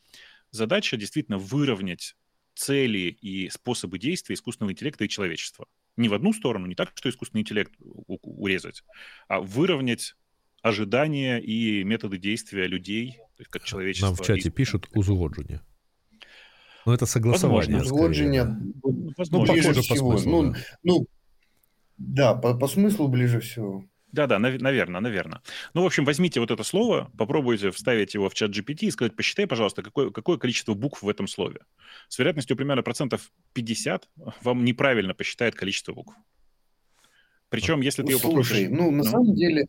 задача действительно выровнять цели и способы действия искусственного интеллекта и человечества. Не в одну сторону, не так, что искусственный интеллект урезать, а выровнять ожидания и методы действия людей, то есть как человечество. Нам в чате и... пишут узгодження. Ну, это согласование. Возможно. Узгодження, ну, ну, похоже по смыслу. Ну, да. ну, да, по, по смыслу ближе всего. Да-да, наверное, наверное. Ну, в общем, возьмите вот это слово, попробуйте вставить его в чат GPT и сказать, посчитай, пожалуйста, какое, какое количество букв в этом слове. С вероятностью примерно процентов 50 вам неправильно посчитает количество букв. Причем, если ты его Слушай, ну, на ну... самом деле,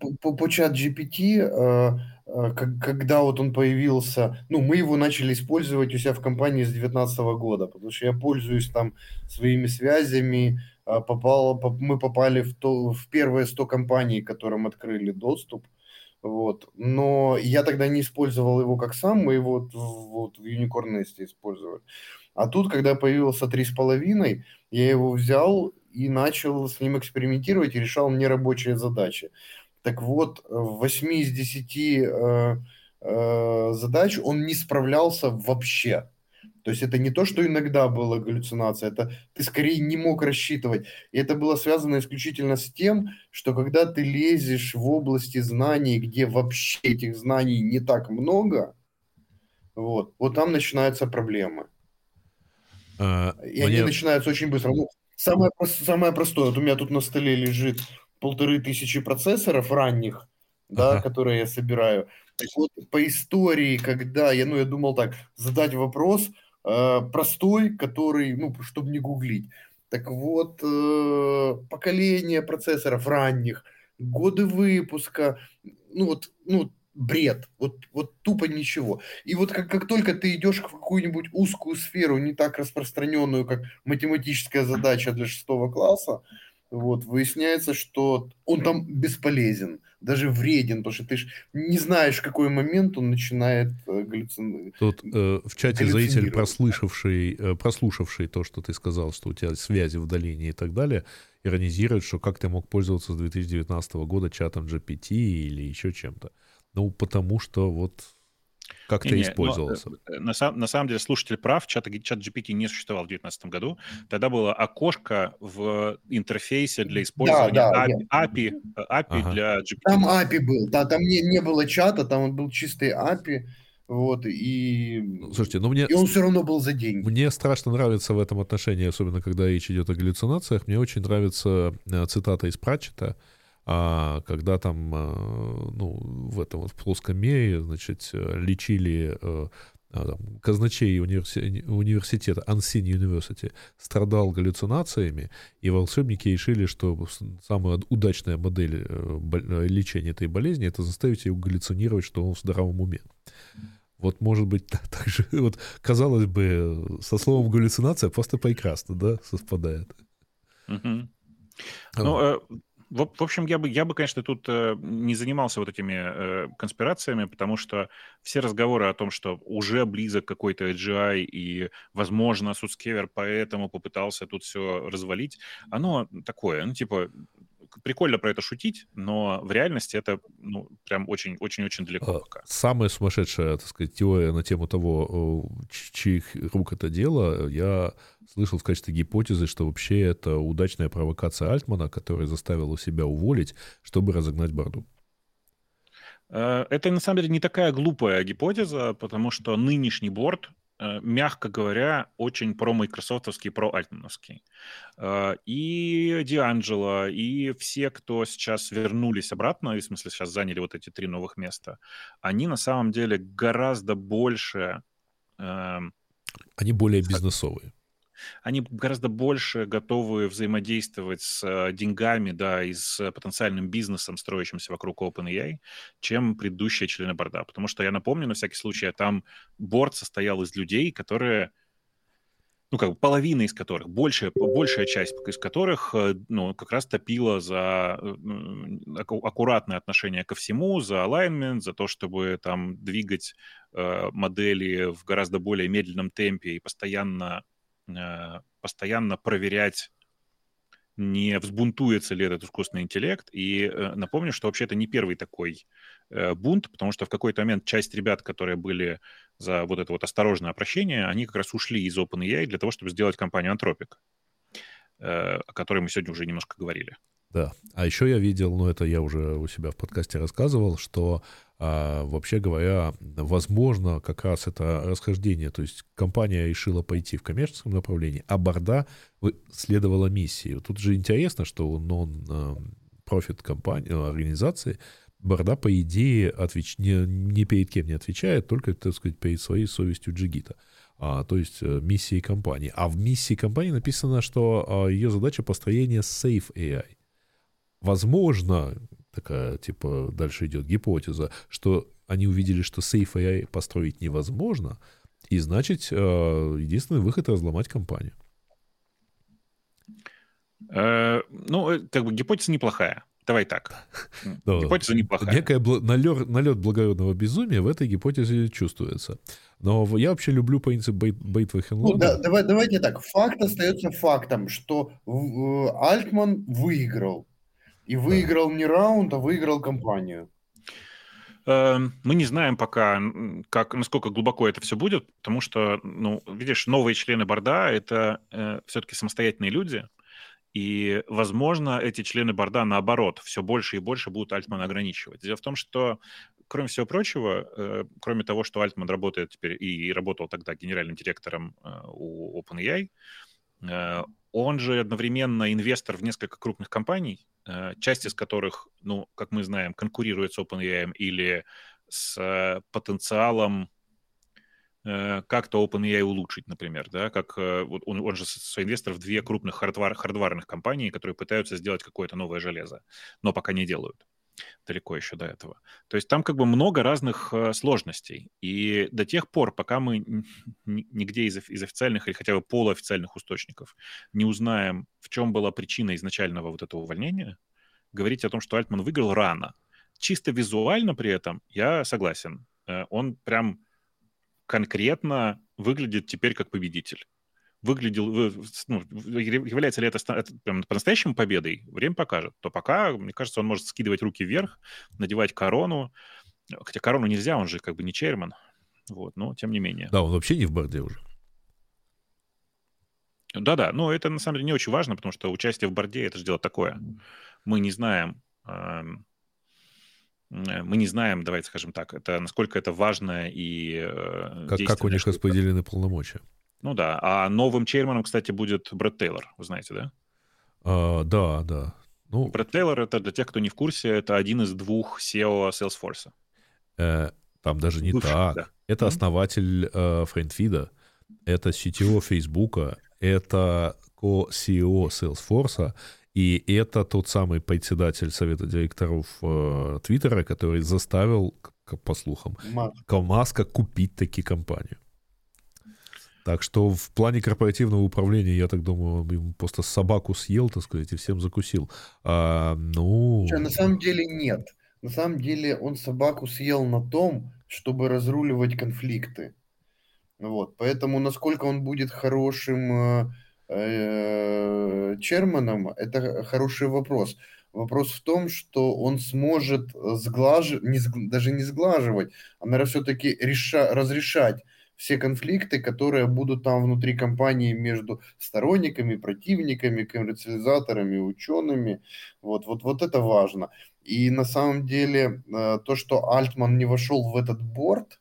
по, по, по чат GPT, э, э, когда вот он появился, ну, мы его начали использовать у себя в компании с 2019 года, потому что я пользуюсь там своими связями, э, попал, мы попали в, то, в первые 100 компаний, которым открыли доступ, вот. Но я тогда не использовал его как сам, мы его вот, в Unicorn Nest использовали. А тут, когда появился 3,5, я его взял и начал с ним экспериментировать и решал нерабочие задачи. Так вот, в 8 из 10 э, э, задач он не справлялся вообще. То есть это не то, что иногда была галлюцинация, это ты скорее не мог рассчитывать. И это было связано исключительно с тем, что когда ты лезешь в области знаний, где вообще этих знаний не так много, вот, вот там начинаются проблемы. А, и мне... они начинаются очень быстро. Ну, самое, самое простое, вот у меня тут на столе лежит полторы тысячи процессоров ранних, да, ага. которые я собираю. Так вот, по истории, когда я, ну, я думал так, задать вопрос простой, который, ну, чтобы не гуглить. Так вот, э, поколение процессоров ранних, годы выпуска, ну вот, ну, бред, вот, вот тупо ничего. И вот как, как только ты идешь в какую-нибудь узкую сферу, не так распространенную, как математическая задача для шестого класса, вот, выясняется, что он там бесполезен, даже вреден, потому что ты ж не знаешь, в какой момент он начинает э, галлюцинировать. Тут э, в чате зритель, прослышавший, э, прослушавший то, что ты сказал, что у тебя связи в долине и так далее, иронизирует, что как ты мог пользоваться с 2019 года чатом GPT или еще чем-то. Ну, потому что вот как ты использовался? Но, э, на, на самом деле слушатель прав, чат, чат GPT не существовал в 2019 году. Тогда было окошко в интерфейсе для использования да, да, API, API, API ага. для GPT. Там API был, да, там не, не было чата, там был чистый API. Вот, и... Ну, слушайте, ну мне... И он все равно был за деньги. Мне страшно нравится в этом отношении, особенно когда речь идет о галлюцинациях, мне очень нравится э, цитата из Пратчета, а когда там, а, ну, в этом вот в плоском мире, значит, лечили э, а, там, казначей универси... университета Unseen University страдал галлюцинациями, и волшебники решили, что самая удачная модель э, э, лечения этой болезни — это заставить его галлюцинировать, что он в здравом уме. Вот, может быть, так же, вот, казалось бы, со словом галлюцинация просто прекрасно, да, совпадает. Mm-hmm. Ну, в, в общем, я бы, я бы, конечно, тут э, не занимался вот этими э, конспирациями, потому что все разговоры о том, что уже близок какой-то AGI и, возможно, Суцкевер поэтому попытался тут все развалить, оно такое, ну, типа, прикольно про это шутить, но в реальности это ну, прям очень-очень-очень далеко а, пока. Самая сумасшедшая, так сказать, теория на тему того, чьих рук это дело, я слышал в качестве гипотезы, что вообще это удачная провокация Альтмана, который заставил себя уволить, чтобы разогнать Борду. Э, это на самом деле не такая глупая гипотеза, потому что нынешний борт Э, мягко говоря, очень про-майкрософтовский, про-альтмановский. Э, и Дианджело, и все, кто сейчас вернулись обратно, в смысле сейчас заняли вот эти три новых места, они на самом деле гораздо больше... Эм, они более бизнесовые они гораздо больше готовы взаимодействовать с э, деньгами, да, и с потенциальным бизнесом, строящимся вокруг OpenAI, чем предыдущие члены борда. Потому что я напомню, на всякий случай, там борт состоял из людей, которые ну, как бы половина из которых, большая, большая часть из которых, э, ну, как раз топила за э, аккуратное отношение ко всему, за alignment, за то, чтобы там двигать э, модели в гораздо более медленном темпе и постоянно Э, постоянно проверять, не взбунтуется ли этот искусственный интеллект. И э, напомню, что вообще это не первый такой э, бунт, потому что в какой-то момент часть ребят, которые были за вот это вот осторожное обращение, они как раз ушли из OpenAI для того, чтобы сделать компанию Anthropic, о которой мы сегодня уже немножко говорили. Да. А еще я видел, ну это я уже у себя в подкасте рассказывал, что а, вообще говоря, возможно, как раз это расхождение, то есть компания решила пойти в коммерческом направлении, а Борда следовала миссии. Тут же интересно, что нон-профит компании, организации Борда, по идее, отвеч... не, ни перед кем не отвечает, только, так сказать, перед своей совестью джигита. А, то есть э, миссией компании. А в миссии компании написано, что а, ее задача построение Safe AI. Возможно, такая, типа, дальше идет гипотеза, что они увидели, что Safe AI построить невозможно, и значит, э, единственный выход — разломать компанию. Э, ну, э, как бы гипотеза неплохая. Давай так. Гипотеза неплохая. Некая налет, налет благородного безумия в этой гипотезе чувствуется. Но я вообще люблю принцип Бейтвахенлода. Ну, да, давай, давайте так. Факт остается фактом, что Альтман выиграл. И выиграл не раунд, а выиграл компанию. Эм, мы не знаем пока, как, насколько глубоко это все будет, потому что, ну, видишь, новые члены борда — это э, все-таки самостоятельные люди, и, возможно, эти члены борда, наоборот, все больше и больше будут Альтмана ограничивать. Дело в том, что, кроме всего прочего, э, кроме того, что Альтман работает теперь и, и работал тогда генеральным директором э, у OpenAI, э, он же одновременно инвестор в несколько крупных компаний, э, часть из которых, ну, как мы знаем, конкурирует с OpenAI или с э, потенциалом Э, как-то OpenAI улучшить, например, да, как вот он, он же свой инвестор в две крупных хардвар, хардварных компании, которые пытаются сделать какое-то новое железо, но пока не делают. Далеко еще до этого. То есть там как бы много разных э, сложностей. И до тех пор, пока мы нигде из, из официальных или хотя бы полуофициальных источников не узнаем, в чем была причина изначального вот этого увольнения, говорить о том, что Альтман выиграл рано. Чисто визуально при этом я согласен. Он прям конкретно выглядит теперь как победитель. Выглядел, ну, является ли это, прям по-настоящему победой, время покажет. То пока, мне кажется, он может скидывать руки вверх, надевать корону. Хотя корону нельзя, он же как бы не черман. Вот, но тем не менее. Да, он вообще не в борде уже. Да-да, но это на самом деле не очень важно, потому что участие в борде — это же дело такое. Мы не знаем, эм, Э, мы не знаем, давайте скажем так, это насколько это важно и э, как, как у них распределены полномочия. Ну да, а новым чейрманом, кстати, будет Брэд Тейлор, вы знаете, да? А, да, да. Ну... Брэд Тейлор, это для тех, кто не в курсе, это один из двух SEO Salesforce. Э, там даже не Бывший, так. Да. Это mm-hmm. основатель э, FriendFeed, это CTO Facebook, это co-CEO Salesforce, и это тот самый председатель совета директоров э, Твиттера, который заставил, по слухам, Маска. Маска купить такие компании. Так что в плане корпоративного управления, я так думаю, он просто собаку съел, так сказать, и всем закусил. А, ну... Что, на самом деле нет. На самом деле он собаку съел на том, чтобы разруливать конфликты. Вот. Поэтому насколько он будет хорошим э, Э, Черманом, это хороший вопрос. Вопрос в том, что он сможет сглаживать, даже не сглаживать, а, наверное, все-таки реша, разрешать все конфликты, которые будут там внутри компании между сторонниками, противниками, коммерциализаторами, учеными. Вот, вот, вот это важно. И на самом деле э, то, что Альтман не вошел в этот борт,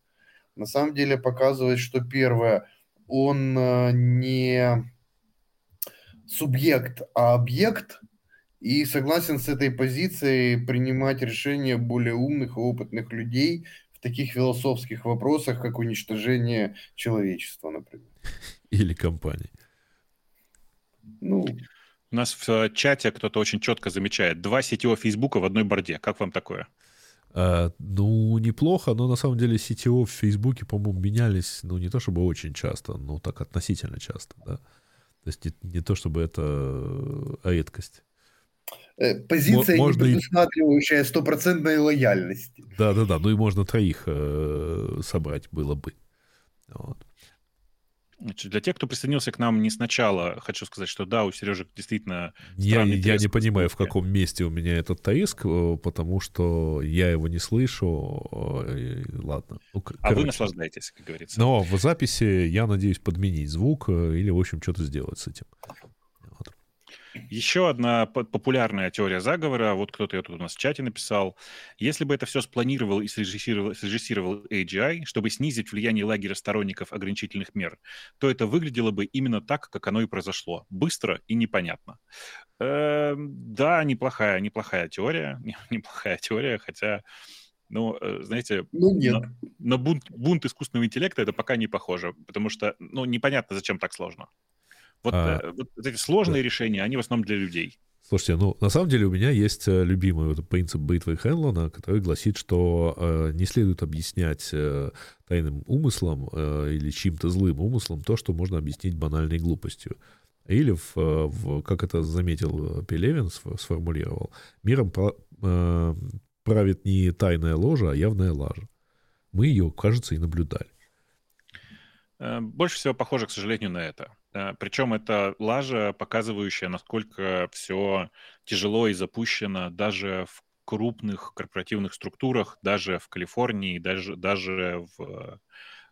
на самом деле показывает, что первое, он э, не субъект, а объект, и согласен с этой позицией принимать решения более умных и опытных людей в таких философских вопросах, как уничтожение человечества, например. Или компании. Ну, у нас в чате кто-то очень четко замечает. Два сетевого Фейсбука в одной борде. Как вам такое? А, ну, неплохо, но на самом деле CTO в Фейсбуке, по-моему, менялись, ну, не то чтобы очень часто, но так относительно часто, да. То есть не, не то, чтобы это э, редкость. Э, позиция, можно не предусматривающая стопроцентной лояльности. Да-да-да, ну и можно троих э, собрать было бы. Вот. Значит, для тех, кто присоединился к нам не сначала, хочу сказать, что да, у Сережи действительно... Я, я не понимаю, в каком месте у меня этот треск, э, потому что я его не слышу. Ладно. Ну, а вы наслаждаетесь, как говорится. Но в записи я надеюсь подменить звук э, или, в общем, что-то сделать с этим. Еще одна популярная теория заговора, вот кто-то ее тут у нас в чате написал. Если бы это все спланировал и срежиссировал, срежиссировал AGI, чтобы снизить влияние лагеря сторонников ограничительных мер, то это выглядело бы именно так, как оно и произошло. Быстро и непонятно. Э, да, неплохая, неплохая теория, неплохая теория, хотя ну, э, знаете, ну, нет. на, на бунт, бунт искусственного интеллекта это пока не похоже, потому что, ну, непонятно, зачем так сложно. Вот, а, э, вот эти сложные да. решения, они в основном для людей. Слушайте, ну, на самом деле у меня есть э, любимый вот принцип Бейтва Хенлона, который гласит, что э, не следует объяснять э, тайным умыслом э, или чьим-то злым умыслом то, что можно объяснить банальной глупостью. Или, в, э, в, как это заметил Пелевин, сформулировал, миром э, правит не тайная ложа, а явная лажа. Мы ее, кажется, и наблюдали. Больше всего похоже, к сожалению, на это. Э, Причем это лажа, показывающая, насколько все тяжело и запущено даже в крупных корпоративных структурах, даже в Калифорнии, даже, даже в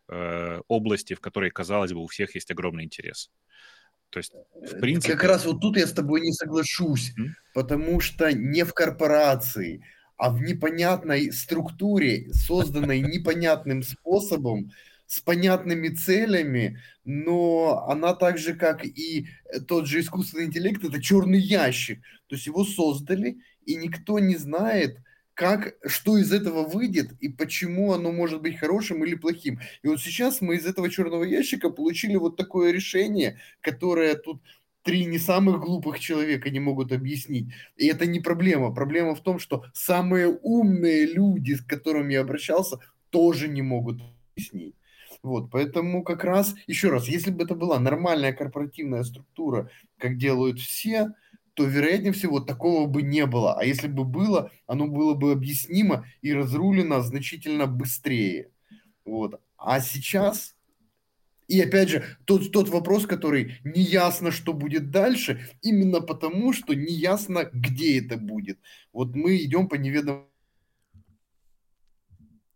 э, области, в которой, казалось бы, у всех есть огромный интерес. То есть, в принципе... Как раз вот тут я с тобой не соглашусь, mm? потому что не в корпорации, а в непонятной структуре, созданной непонятным способом, с понятными целями, но она так же, как и тот же искусственный интеллект, это черный ящик. То есть его создали, и никто не знает, как, что из этого выйдет и почему оно может быть хорошим или плохим. И вот сейчас мы из этого черного ящика получили вот такое решение, которое тут три не самых глупых человека не могут объяснить. И это не проблема. Проблема в том, что самые умные люди, с которыми я обращался, тоже не могут объяснить. Вот, поэтому как раз, еще раз, если бы это была нормальная корпоративная структура, как делают все, то, вероятнее всего, такого бы не было. А если бы было, оно было бы объяснимо и разрулено значительно быстрее. Вот. А сейчас, и опять же, тот, тот вопрос, который неясно, что будет дальше, именно потому, что неясно, где это будет. Вот мы идем по неведомому.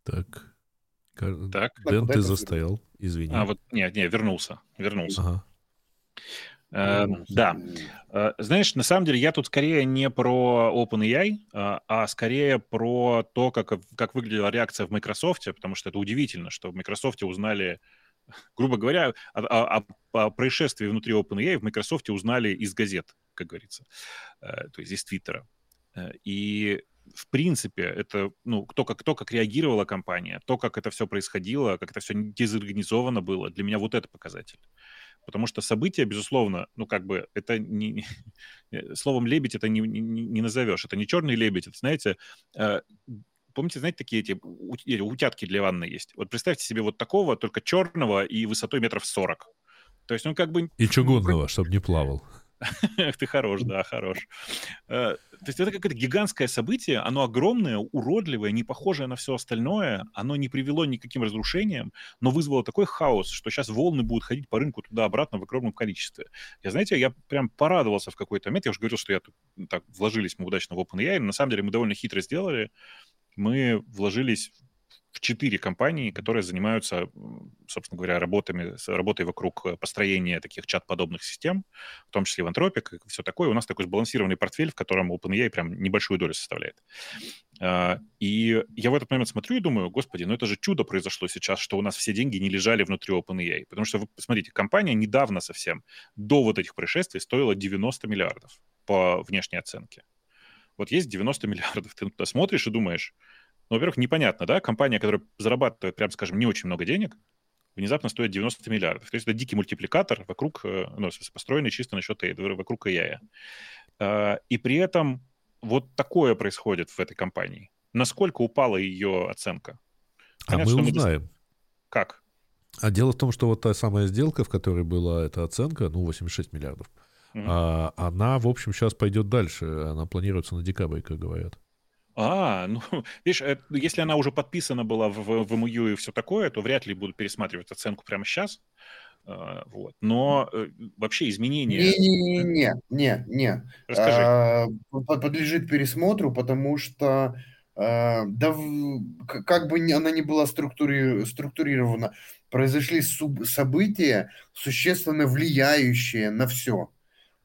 Так, так. Дэн, ты застоял, извини. А, вот, нет, нет, вернулся, вернулся. Ага. Э, да. Э, знаешь, на самом деле я тут скорее не про OpenAI, а, а скорее про то, как, как выглядела реакция в Microsoft, потому что это удивительно, что в Microsoft узнали, грубо говоря, о, о, о происшествии внутри OpenAI в Microsoft узнали из газет, как говорится, э, то есть из Твиттера. Э, и в принципе, это, ну, то как, то, как реагировала компания, то, как это все происходило, как это все дезорганизовано было, для меня вот это показатель. Потому что события, безусловно, ну, как бы, это не... Э, словом «лебедь» это не, не, не назовешь. Это не черный лебедь, это, знаете, э, помните, знаете, такие эти утятки для ванны есть? Вот представьте себе вот такого, только черного и высотой метров 40. То есть он как бы... И чугунного, чтобы не плавал. Ты хорош, да, хорош. Э, то есть это какое-то гигантское событие, оно огромное, уродливое, не похожее на все остальное, оно не привело никаким разрушениям, но вызвало такой хаос, что сейчас волны будут ходить по рынку туда-обратно в огромном количестве. Я, знаете, я прям порадовался в какой-то момент, я уже говорил, что я так вложились мы удачно в OpenAI, на самом деле мы довольно хитро сделали, мы вложились в четыре компании, которые занимаются, собственно говоря, работами, работой вокруг э, построения таких чат-подобных систем, в том числе в Anthropic и все такое. У нас такой сбалансированный портфель, в котором OpenAI прям небольшую долю составляет. А, и я в этот момент смотрю и думаю, господи, ну это же чудо произошло сейчас, что у нас все деньги не лежали внутри OpenAI. Потому что, вы посмотрите, компания недавно совсем, до вот этих происшествий, стоила 90 миллиардов по внешней оценке. Вот есть 90 миллиардов, ты туда смотришь и думаешь, ну, во-первых, непонятно, да, компания, которая зарабатывает, прям скажем, не очень много денег, внезапно стоит 90 миллиардов. То есть это дикий мультипликатор вокруг, э, ну, построенный чисто на счет вокруг AI. А, и при этом вот такое происходит в этой компании. Насколько упала ее оценка? А Понятно, а мы узнаем. Мы... Как? А дело в том, что вот та самая сделка, в которой была эта оценка, ну, 86 миллиардов, mm-hmm. а, она, в общем, сейчас пойдет дальше. Она планируется на декабрь, как говорят. А, ну, видишь, это, если она уже подписана была в, в, в МУ и все такое, то вряд ли будут пересматривать оценку прямо сейчас. Uh, вот. Но uh, вообще изменения... Не-не-не, не, не. Расскажи. Uh, подлежит пересмотру, потому что да, как бы она ни была структури... структурирована, произошли суб... события, существенно влияющие на все.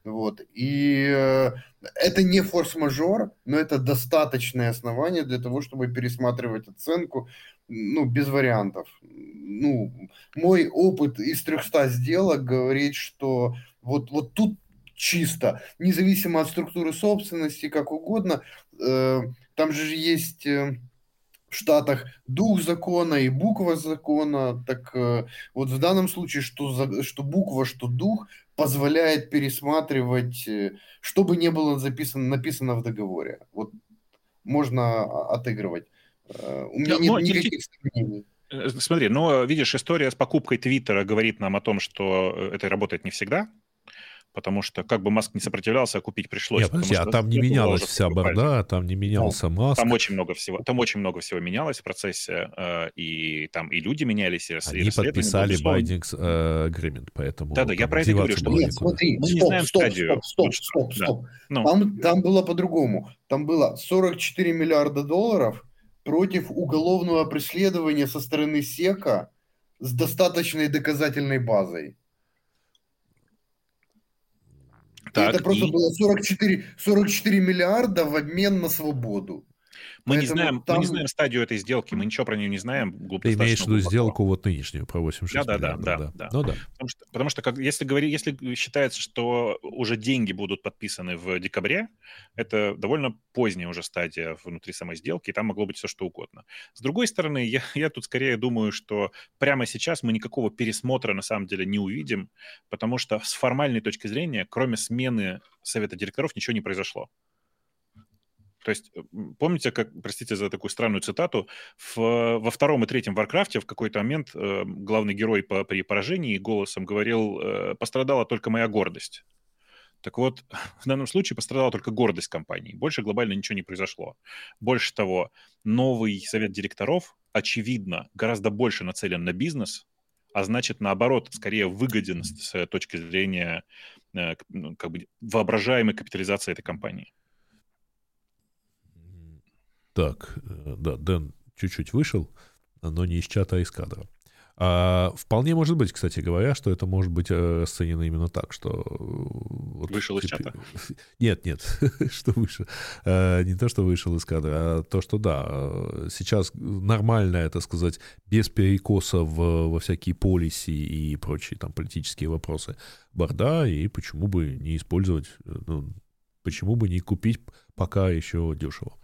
Вот. И э, это не форс-мажор, но это достаточное основание для того, чтобы пересматривать оценку, ну, без вариантов. Ну, мой опыт из 300 сделок говорит, что вот, вот тут чисто, независимо от структуры собственности, как угодно, э, там же есть... Э, в Штатах дух закона и буква закона, так э, вот в данном случае, что, за, что буква, что дух позволяет пересматривать, э, что бы не было записано, написано в договоре. Вот можно отыгрывать. Э, у меня нет никаких сомнений. Смотри, но видишь, история с покупкой Твиттера говорит нам о том, что это работает не всегда, потому что как бы Маск не сопротивлялся, а купить пришлось. Нет, подожди, а там не менялась вся борда, там не менялся ну, Маск. Там очень много всего, там очень много всего менялось в процессе, э, и там и люди менялись, и Они подписали Binding э, Agreement, поэтому... Да-да, я про это говорю, что... Нет, смотри, мы стоп, не знаем стоп, стадию. Стоп, стоп, стоп, стоп. Да. Ну. Там, там было по-другому. Там было 44 миллиарда долларов против уголовного преследования со стороны СЕКа с достаточной доказательной базой. Так, это просто и... было 44, 44 миллиарда в обмен на свободу. Мы не, знаем, там... мы не знаем стадию этой сделки, мы ничего про нее не знаем. Ты имеешь в виду сделку вот нынешнюю про 86 да, да, да, да, да. Ну, да. Потому что, потому что как, если, говорить, если считается, что уже деньги будут подписаны в декабре, это довольно поздняя уже стадия внутри самой сделки, и там могло быть все что угодно. С другой стороны, я, я тут скорее думаю, что прямо сейчас мы никакого пересмотра на самом деле не увидим, потому что с формальной точки зрения, кроме смены совета директоров, ничего не произошло. То есть, э, помните, как, простите за такую странную цитату, в, во втором и третьем Варкрафте в какой-то момент э, главный герой по, при поражении голосом говорил, э, пострадала только моя гордость. Так вот, в данном случае пострадала только гордость компании. Больше глобально ничего не произошло. Больше того, новый совет директоров, очевидно, гораздо больше нацелен на бизнес, а значит, наоборот, скорее выгоден с точки зрения э, ну, как бы воображаемой капитализации этой компании. Так, э, да, Дэн чуть-чуть вышел, но не из чата, а из кадра. А, вполне может быть, кстати говоря, что это может быть э, расценено именно так, что... Э, вот, вышел из чата? Нет, нет, что вышел. Не то, что вышел из кадра, а то, что да, сейчас нормально, это сказать, без перекоса в, во всякие полиси и прочие там политические вопросы борда, и почему бы не использовать, ну, почему бы не купить пока еще дешево.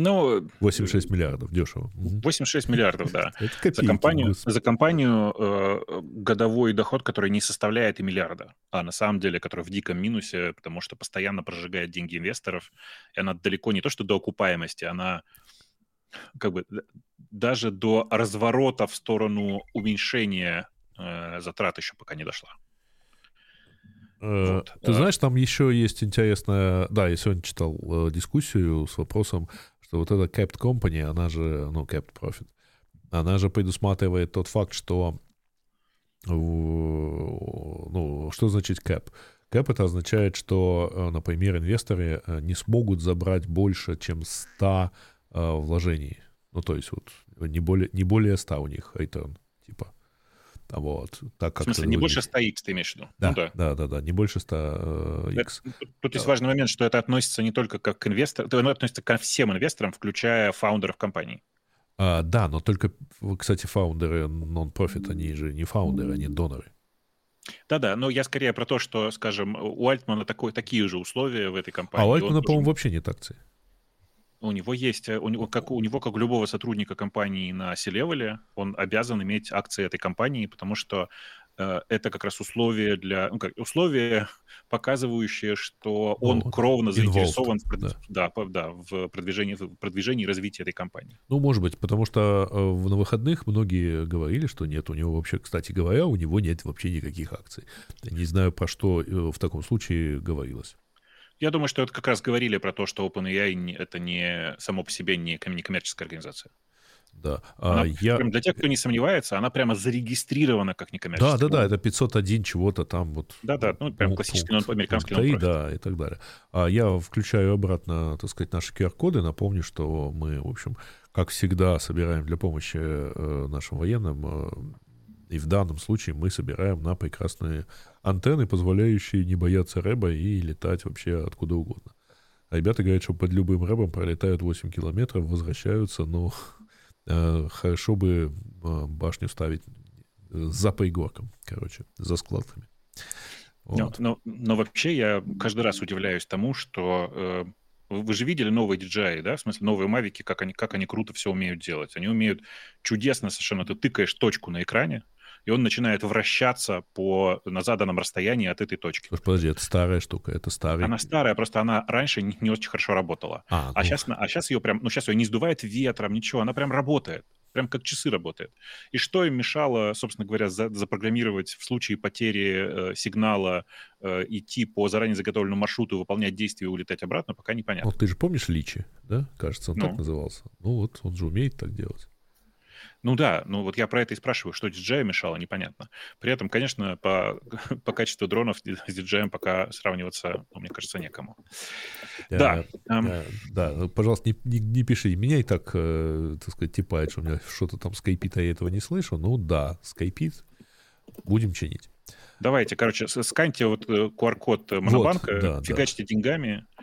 Ну, 86 миллиардов, дешево. 86 миллиардов, да. за компанию, за компанию э, годовой доход, который не составляет и миллиарда, а на самом деле, который в диком минусе, потому что постоянно прожигает деньги инвесторов, и она далеко не то, что до окупаемости, она как бы даже до разворота в сторону уменьшения э, затрат еще пока не дошла. Э, вот. Ты знаешь, там еще есть интересная... Да, я сегодня читал э, дискуссию с вопросом, что вот эта capped company, она же, ну, capped profit, она же предусматривает тот факт, что, ну, что значит cap? Cap это означает, что, э, например, инвесторы э, не смогут забрать больше, чем 100 э, вложений. Ну, то есть вот не более, не более 100 у них return. Вот, так как в смысле, не больше 100x ты имеешь в виду? Да, ну, да. да, да, да, не больше 100x. Это, тут есть важный момент, что это относится не только как к инвесторам, это относится ко всем инвесторам, включая фаундеров компании. А, да, но только, кстати, фаундеры нон-профит, они же не фаундеры, они доноры. Да-да, но я скорее про то, что, скажем, у Альтмана такой, такие же условия в этой компании. А у Альтмана, по-моему, вообще нет акций. У него есть, э, у него, как, у него, как у любого сотрудника компании на C-левеле, он обязан иметь акции этой компании, потому что э, это как раз условия для, ну, как, условия, показывающие, что он ну, кровно заинтересован в, да. Да, да, в, продвижении, в продвижении и развитии этой компании. Ну, может быть, потому что э, на выходных многие говорили, что нет, у него вообще, кстати говоря, у него нет вообще никаких акций. Не знаю, про что э, в таком случае говорилось. Я думаю, что это как раз говорили про то, что OpenAI это не само по себе не некоммерческая организация. Да. Она, а я... Для тех, кто не сомневается, она прямо зарегистрирована как некоммерческая. Да, да, да, это 501 чего-то там вот. Да, да, ну прям классический нон, американский нон Да, и так далее. А я включаю обратно, так сказать, наши QR-коды, напомню, что мы, в общем, как всегда, собираем для помощи э, нашим военным э, и в данном случае мы собираем на прекрасные антенны, позволяющие не бояться рэба и летать вообще откуда угодно. А ребята говорят, что под любым рэбом пролетают 8 километров, возвращаются, но э, хорошо бы э, башню ставить за пригорком, короче, за складками. Вот. Но, но, но вообще я каждый раз удивляюсь тому, что э, вы же видели новые DJI, да, в смысле новые мавики, как они, как они круто все умеют делать. Они умеют чудесно совершенно, ты тыкаешь точку на экране, и он начинает вращаться по, на заданном расстоянии от этой точки. Слушай, подожди, это старая штука, это старая. Она старая, просто она раньше не, не очень хорошо работала. А, а, сейчас, а сейчас ее прям, ну сейчас ее не сдувает ветром, ничего, она прям работает прям как часы работает. И что им мешало, собственно говоря, за, запрограммировать в случае потери э, сигнала э, идти по заранее заготовленному маршруту, выполнять действия и улетать обратно, пока непонятно. Ну, ты же помнишь Личи, да? Кажется, он ну. так назывался. Ну вот, он же умеет так делать. Ну да, ну вот я про это и спрашиваю, что DJI мешало, непонятно. При этом, конечно, по, по качеству дронов с DJI пока сравниваться, ну, мне кажется, некому. Да. Да, эм... да, да. пожалуйста, не, не, не пиши. Меня и так, э, так сказать, типает, что у меня что-то там скайпит, а я этого не слышу. Ну да, скайпит. Будем чинить. Давайте, короче, сканьте вот QR-код э, Монобанка, вот, да, фигачьте да. деньгами, э,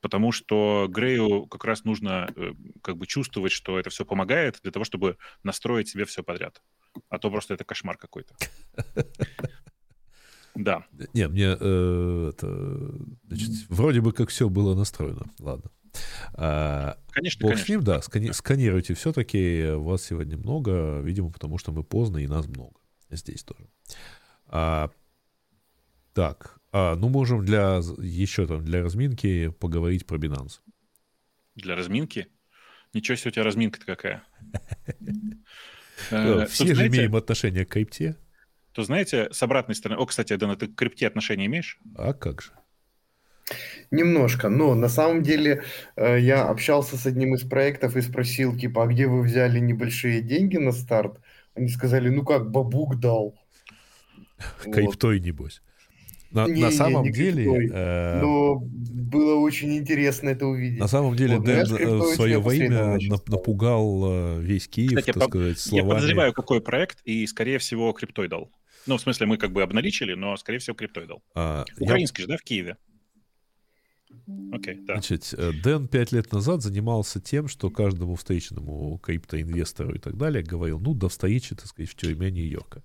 потому что Грею как раз нужно э, как бы чувствовать, что это все помогает для того, чтобы настроить себе все подряд. А то просто это кошмар какой-то. Да. Не, мне э, это, значит, вроде бы как все было настроено. Ладно. А, конечно, Бог конечно. с ним, да, скани- сканируйте все-таки. Вас сегодня много, видимо, потому что мы поздно и нас много. Здесь тоже. А, так, а, ну можем для еще там для разминки поговорить про Binance. Для разминки? Ничего себе у тебя разминка-то какая. Э, все же имеем отношение к крипте. То знаете, с обратной стороны... О, кстати, Дана, ты к крипте отношения имеешь? А как же? Немножко, но на самом деле э, я общался с одним из проектов и спросил, типа, а где вы взяли небольшие деньги на старт? Они сказали, ну как, бабук дал. Кайфтой, вот. небось. На, не, на самом не, не деле... Э, но было очень интересно это увидеть. На самом деле вот, Дэн э, в свое время напугал э, весь Киев, Кстати, так по, сказать, словами. Я подозреваю, какой проект, и, скорее всего, криптой дал. Ну, в смысле, мы как бы обналичили, но, скорее всего, криптой дал. А, Украинский я... же, да, в Киеве? Окей, okay, да. Значит, э, Дэн пять лет назад занимался тем, что каждому встречному криптоинвестору и так далее говорил, ну, да встречи, так сказать, в тюрьме Нью-Йорка.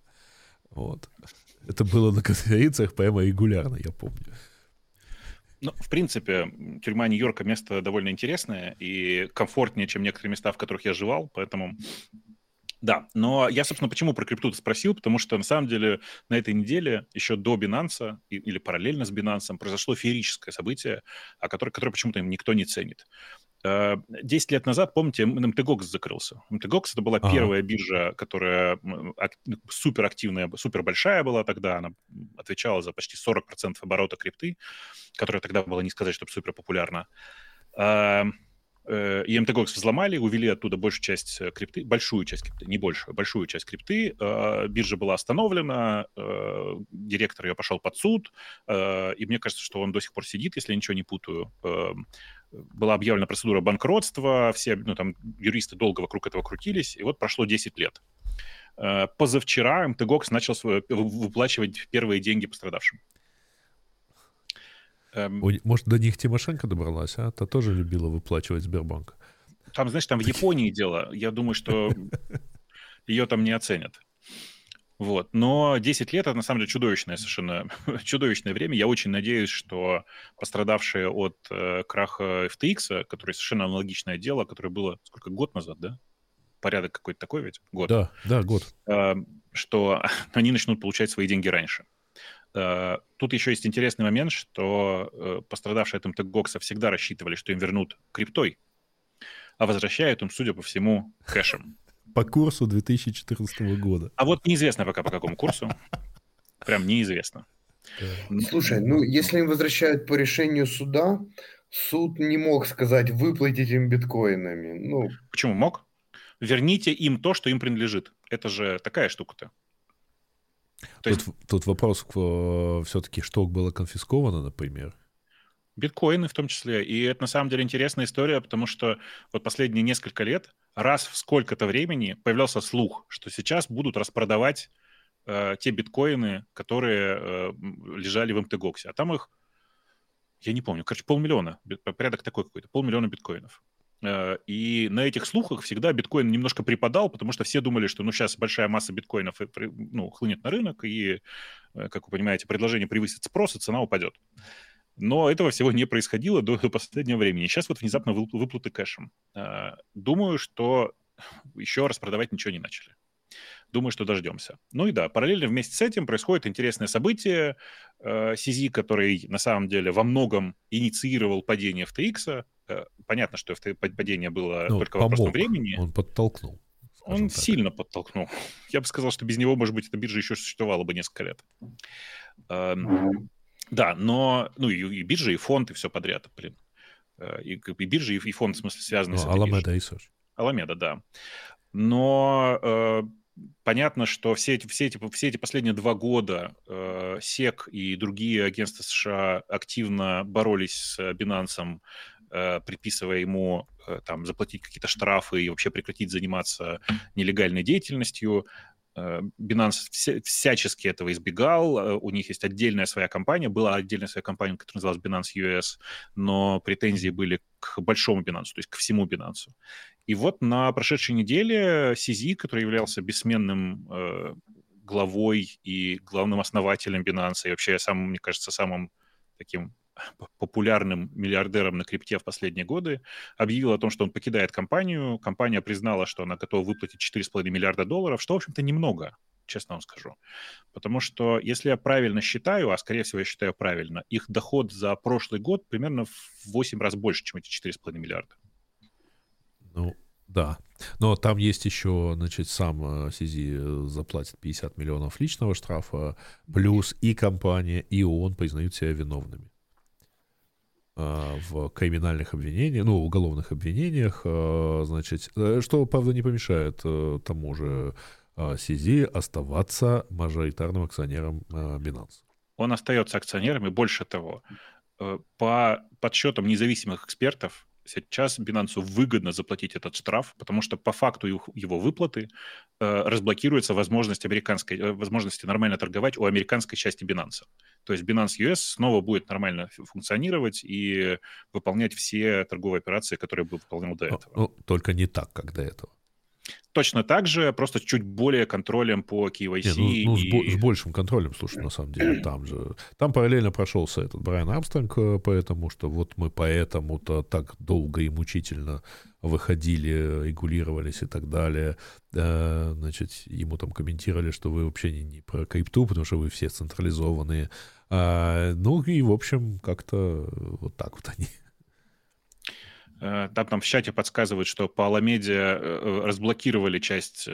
Вот. Это было на конференциях прямо регулярно, я помню. Ну, в принципе, тюрьма Нью-Йорка место довольно интересное и комфортнее, чем некоторые места, в которых я жевал, поэтому да, но я, собственно, почему про крипту спросил, потому что, на самом деле, на этой неделе, еще до Binance или параллельно с Binance, произошло феерическое событие, о котором, которое почему-то никто не ценит. 10 э, лет назад, помните, MTGOX закрылся. MTGOX это была ага. первая биржа, которая супер активная, супер большая была тогда. Она отвечала за почти 40% оборота крипты, которая тогда была, не сказать, чтобы супер популярна. Э, и MTGOX взломали, увели оттуда большую часть э, крипты, большую часть крипты, не большую, большую часть крипты. Биржа была остановлена, директор ее пошел под суд, и мне кажется, что он до сих пор сидит, если я ничего не путаю эм, была объявлена процедура банкротства, все ну, там, юристы долго вокруг этого крутились, и вот прошло 10 лет. Э, позавчера МТГОКС начал выплачивать первые деньги пострадавшим. Эм, может, до них Тимошенко добралась, а? Та тоже любила выплачивать Сбербанк. Там, знаешь, там в Японии дело. Я думаю, что ее там не оценят. Вот. Но 10 лет — это, на самом деле, чудовищное совершенно чудовищное время. Я очень надеюсь, что пострадавшие от э, краха FTX, который совершенно аналогичное дело, которое было, сколько, год назад, да? Порядок какой-то такой ведь? Год. Да, да, год. Э, что они начнут получать свои деньги раньше. Э, тут еще есть интересный момент, что э, пострадавшие от МТГОКСа всегда рассчитывали, что им вернут криптой, а возвращают им, судя по всему, кэшем по курсу 2014 года. А вот неизвестно пока по какому курсу. Прям неизвестно. Слушай, ну если им возвращают по решению суда, суд не мог сказать выплатить им биткоинами. Ну... Почему мог? Верните им то, что им принадлежит. Это же такая штука-то. То тут, есть... тут вопрос все-таки, что было конфисковано, например биткоины в том числе. И это на самом деле интересная история, потому что вот последние несколько лет раз в сколько-то времени появлялся слух, что сейчас будут распродавать э, те биткоины, которые э, лежали в МТГОКСе. А там их, я не помню, короче, полмиллиона, порядок такой какой-то, полмиллиона биткоинов. Э, и на этих слухах всегда биткоин немножко припадал, потому что все думали, что ну, сейчас большая масса биткоинов э, ну, хлынет на рынок, и, э, как вы понимаете, предложение превысит спрос, и цена упадет. Но этого всего не происходило до последнего времени. Сейчас вот внезапно выплаты кэшем. А, думаю, что еще распродавать ничего не начали. Думаю, что дождемся. Ну и да, параллельно вместе с этим происходит интересное событие. Э, CZ, который на самом деле во многом инициировал падение FTX. Э, понятно, что падение было ну, только помог. вопросом времени. Он подтолкнул. Он так. сильно подтолкнул. Я бы сказал, что без него, может быть, эта биржа еще существовала бы несколько лет. Эм, да, но ну и, и биржа, и фонд, и все подряд, блин. Э, и, и биржа, и, и фонд, в смысле, связаны ну, с Аламеда и Соч. Аламеда, да. Но э, понятно, что все эти, все, эти, все эти последние два года э, СЕК и другие агентства США активно боролись с Binance, э, приписывая ему э, там заплатить какие-то штрафы и вообще прекратить заниматься нелегальной деятельностью. Э, Binance вся, всячески этого избегал. Э, у них есть отдельная своя компания. Была отдельная своя компания, которая называлась Binance US, но претензии были к большому Binance, то есть к всему Binance. И вот на прошедшей неделе CZ, который являлся бессменным э, главой и главным основателем Binance, и вообще самым, мне кажется, самым таким популярным миллиардером на крипте в последние годы, объявил о том, что он покидает компанию. Компания признала, что она готова выплатить 4,5 миллиарда долларов, что, в общем-то, немного, честно вам скажу. Потому что, если я правильно считаю, а, скорее всего, я считаю правильно, их доход за прошлый год примерно в 8 раз больше, чем эти 4,5 миллиарда. Ну, да. Но там есть еще, значит, сам Сизи э, заплатит 50 миллионов личного штрафа, плюс и компания, и он признают себя виновными. А, в криминальных обвинениях, ну, уголовных обвинениях, а, значит, э, что, правда, не помешает э, тому же Сизи оставаться мажоритарным акционером Binance. Он остается акционером, и больше того, э, по подсчетам независимых экспертов, сейчас Binance выгодно заплатить этот штраф, потому что по факту его выплаты э, разблокируется возможность американской, э, возможности нормально торговать у американской части Binance. То есть Binance US снова будет нормально функционировать и выполнять все торговые операции, которые бы выполнял до этого. Ну, только не так, как до этого. Точно так же, просто чуть более контролем по KYC. Не, ну, ну и... с, с большим контролем, слушай, на самом деле, там же... Там параллельно прошелся этот Брайан Армстронг, э, потому что вот мы поэтому-то так долго и мучительно выходили, регулировались и так далее. Э, значит, ему там комментировали, что вы вообще не, не про крипту, потому что вы все централизованные. А, ну и, в общем, как-то вот так вот они там, там в чате подсказывают, что по Аламеде э, э, разблокировали часть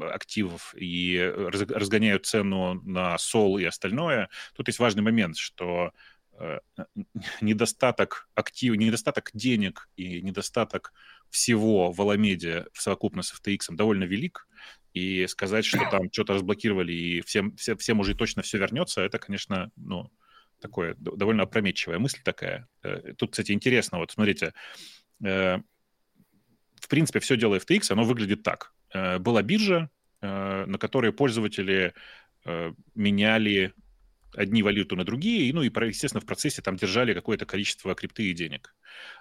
активов и разгоняют цену на сол и остальное. Тут есть важный момент, что недостаток актив, недостаток денег и недостаток всего в Аламеде совокупности с FTX довольно велик, и сказать, что там что-то разблокировали и всем, всем уже точно все вернется, это, конечно, ну, такое довольно опрометчивая мысль такая. Э, тут, кстати, интересно, вот смотрите, э, в принципе, все дело FTX, оно выглядит так. Э, была биржа, на которой пользователи меняли одни валюту на другие, ну и, естественно, в процессе там держали какое-то количество крипты и денег.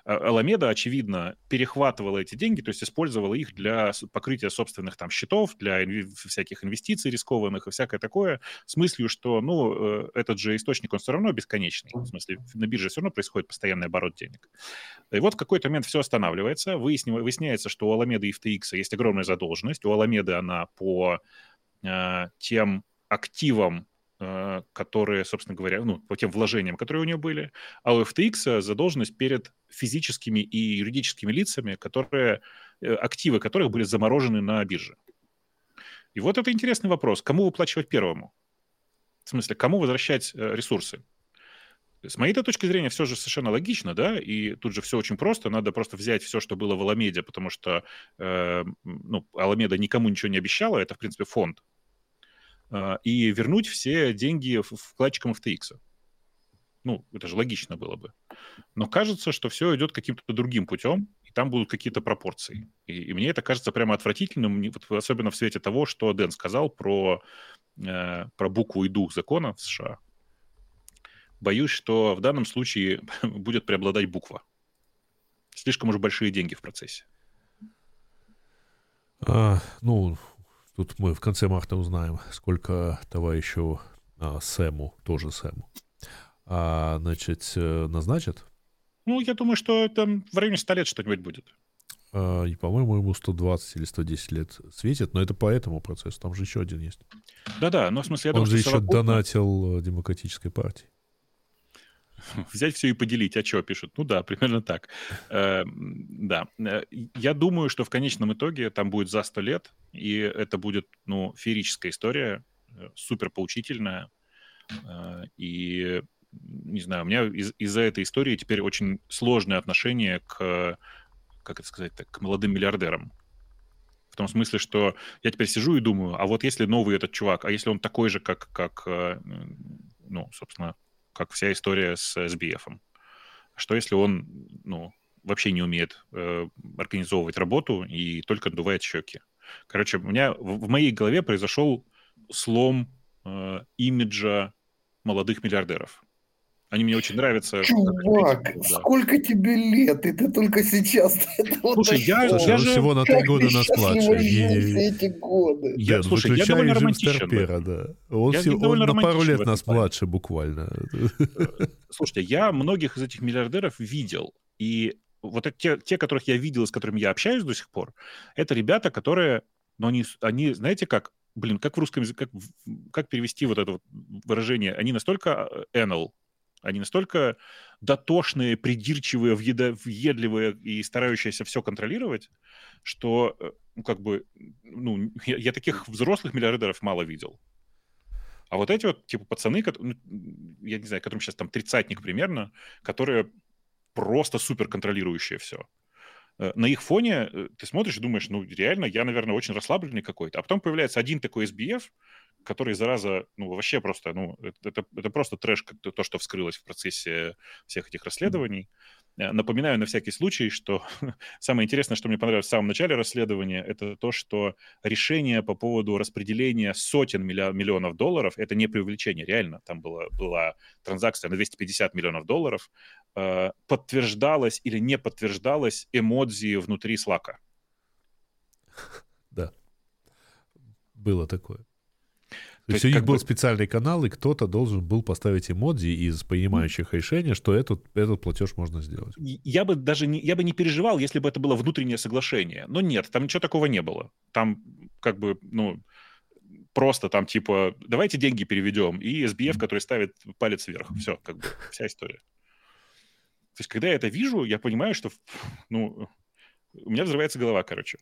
А, Аламеда, очевидно, перехватывала эти деньги, то есть использовала их для покрытия собственных там счетов, для всяких инвестиций рискованных и всякое такое, с мыслью, что, ну, э, этот же источник, он все равно бесконечный, в смысле, на бирже все равно происходит постоянный оборот денег. И вот в какой-то момент все останавливается, выясняется, что у Аламеды и FTX есть огромная задолженность, у Аламеды она по э, тем активам, которые, собственно говоря, ну, по тем вложениям, которые у нее были, а у FTX задолженность перед физическими и юридическими лицами, которые, э, активы которых были заморожены на бирже. И вот это интересный вопрос. Кому выплачивать первому? В смысле, кому возвращать э, ресурсы? С моей точки зрения, все же совершенно логично, да, и тут же все очень просто, надо просто взять все, что было в Аламеде, потому что, э, ну, Аламеда никому ничего не обещала, это, в принципе, фонд, а, и вернуть все деньги вкладчикам FTX. Ну, это же логично было бы. Но кажется, что все идет каким-то другим путем, и там будут какие-то пропорции. И, и мне это кажется прямо отвратительным, особенно в свете того, что Дэн сказал про, э, про букву и дух закона в США. Боюсь, что в данном случае будет преобладать буква. Слишком уж большие деньги в процессе. А, ну, Тут мы в конце марта узнаем, сколько товарищу а, Сэму, тоже Сэму, а, значит, э, назначат. Ну, я думаю, что там в районе 100 лет что-нибудь будет. а, и, по-моему, ему 120 или 110 лет светит, но это по этому процессу, там же еще один есть. Да-да, но в смысле... Я Он думаю, же еще совокупно... донатил э, демократической партии. Взять все и поделить, а что пишут? Ну да, примерно так. Э, да. Э, я думаю, что в конечном итоге там будет за 100 лет, и это будет, ну, феерическая история, супер поучительная. И, не знаю, у меня из- из-за этой истории теперь очень сложное отношение к как это сказать так, к молодым миллиардерам. В том смысле, что я теперь сижу и думаю, а вот если новый этот чувак, а если он такой же, как, как э, ну, собственно, как вся история с SBF? Что если он, ну, вообще не умеет э, организовывать работу и только надувает щеки? Короче, у меня в, в моей голове произошел слом э, имиджа молодых миллиардеров. Они мне очень нравятся. Чувак, да. сколько тебе лет? И ты только сейчас Слушай, я, я же... всего на три года нас младше. эти годы? Я, слушай, я довольно романтичен. Старпера, да. Он, я всего, он на пару лет нас плане. младше буквально. Э, слушайте, я многих из этих миллиардеров видел. И вот те, те, которых я видел, с которыми я общаюсь до сих пор, это ребята, которые, но они, они знаете как, блин, как в русском языке, как, как перевести вот это вот выражение? Они настолько энл, они настолько дотошные, придирчивые, въедливые и старающиеся все контролировать, что, э, ну, как бы, ну, я, я таких взрослых миллиардеров мало видел. А вот эти вот, типа, пацаны, которые, ну, я не знаю, которым сейчас там тридцатник примерно, которые просто супер контролирующие все. Э, на их фоне э, ты смотришь и думаешь, ну, реально, я, наверное, очень расслабленный какой-то. А потом появляется один такой SBF, который, зараза, ну, вообще просто, ну, это, это просто трэш, то, что вскрылось в процессе всех этих расследований. Э, напоминаю на всякий случай, что самое интересное, что мне понравилось в самом начале расследования, это то, что решение по поводу распределения сотен миллионов долларов, это не преувеличение, реально, там была, была транзакция на 250 миллионов долларов, э, подтверждалось или не подтверждалось эмодзи внутри Слака. Да, было такое. То, есть, у них был бы... специальный канал, и кто-то должен был поставить эмодзи из понимающих решения, что этот, этот платеж можно сделать. Я бы даже не, я бы не переживал, если бы это было внутреннее соглашение. Но нет, там ничего такого не было. Там как бы, ну, просто там типа, давайте деньги переведем, и SBF, который ставит палец вверх. Все, как бы, вся история. То есть, когда я это вижу, я понимаю, что, ну, у меня взрывается голова, короче.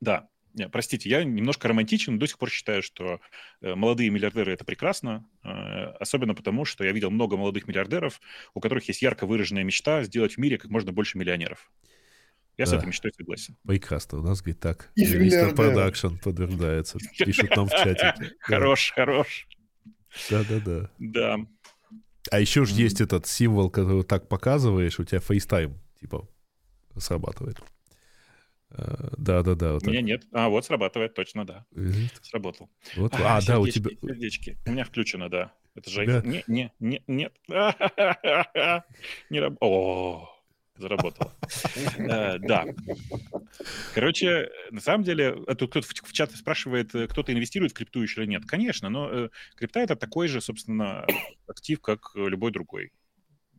Да, не, простите, я немножко романтичен, но до сих пор считаю, что э, молодые миллиардеры это прекрасно, э, особенно потому, что я видел много молодых миллиардеров, у которых есть ярко выраженная мечта сделать в мире как можно больше миллионеров. Я да. с этой мечтой согласен. Прекрасно. У нас, говорит, так, Мистер Продакшн подтверждается. Пишут нам в чате. Хорош, хорош. Да-да-да. Да. А еще же есть этот символ, который так показываешь, у тебя FaceTime, типа, срабатывает. Э, да, да, да. Вот у меня нет. А, вот срабатывает, точно, да. Сработал. Вот. А, а да, у тебя. Сердечки. У меня включено, да. Это же да. Не, не, не, нет. Не работает. О, заработало. Э, да. Короче, на самом деле, тут кто-то в чате спрашивает, э, кто-то инвестирует в крипту еще или нет. Конечно, но крипта это такой же, собственно, актив, как любой другой.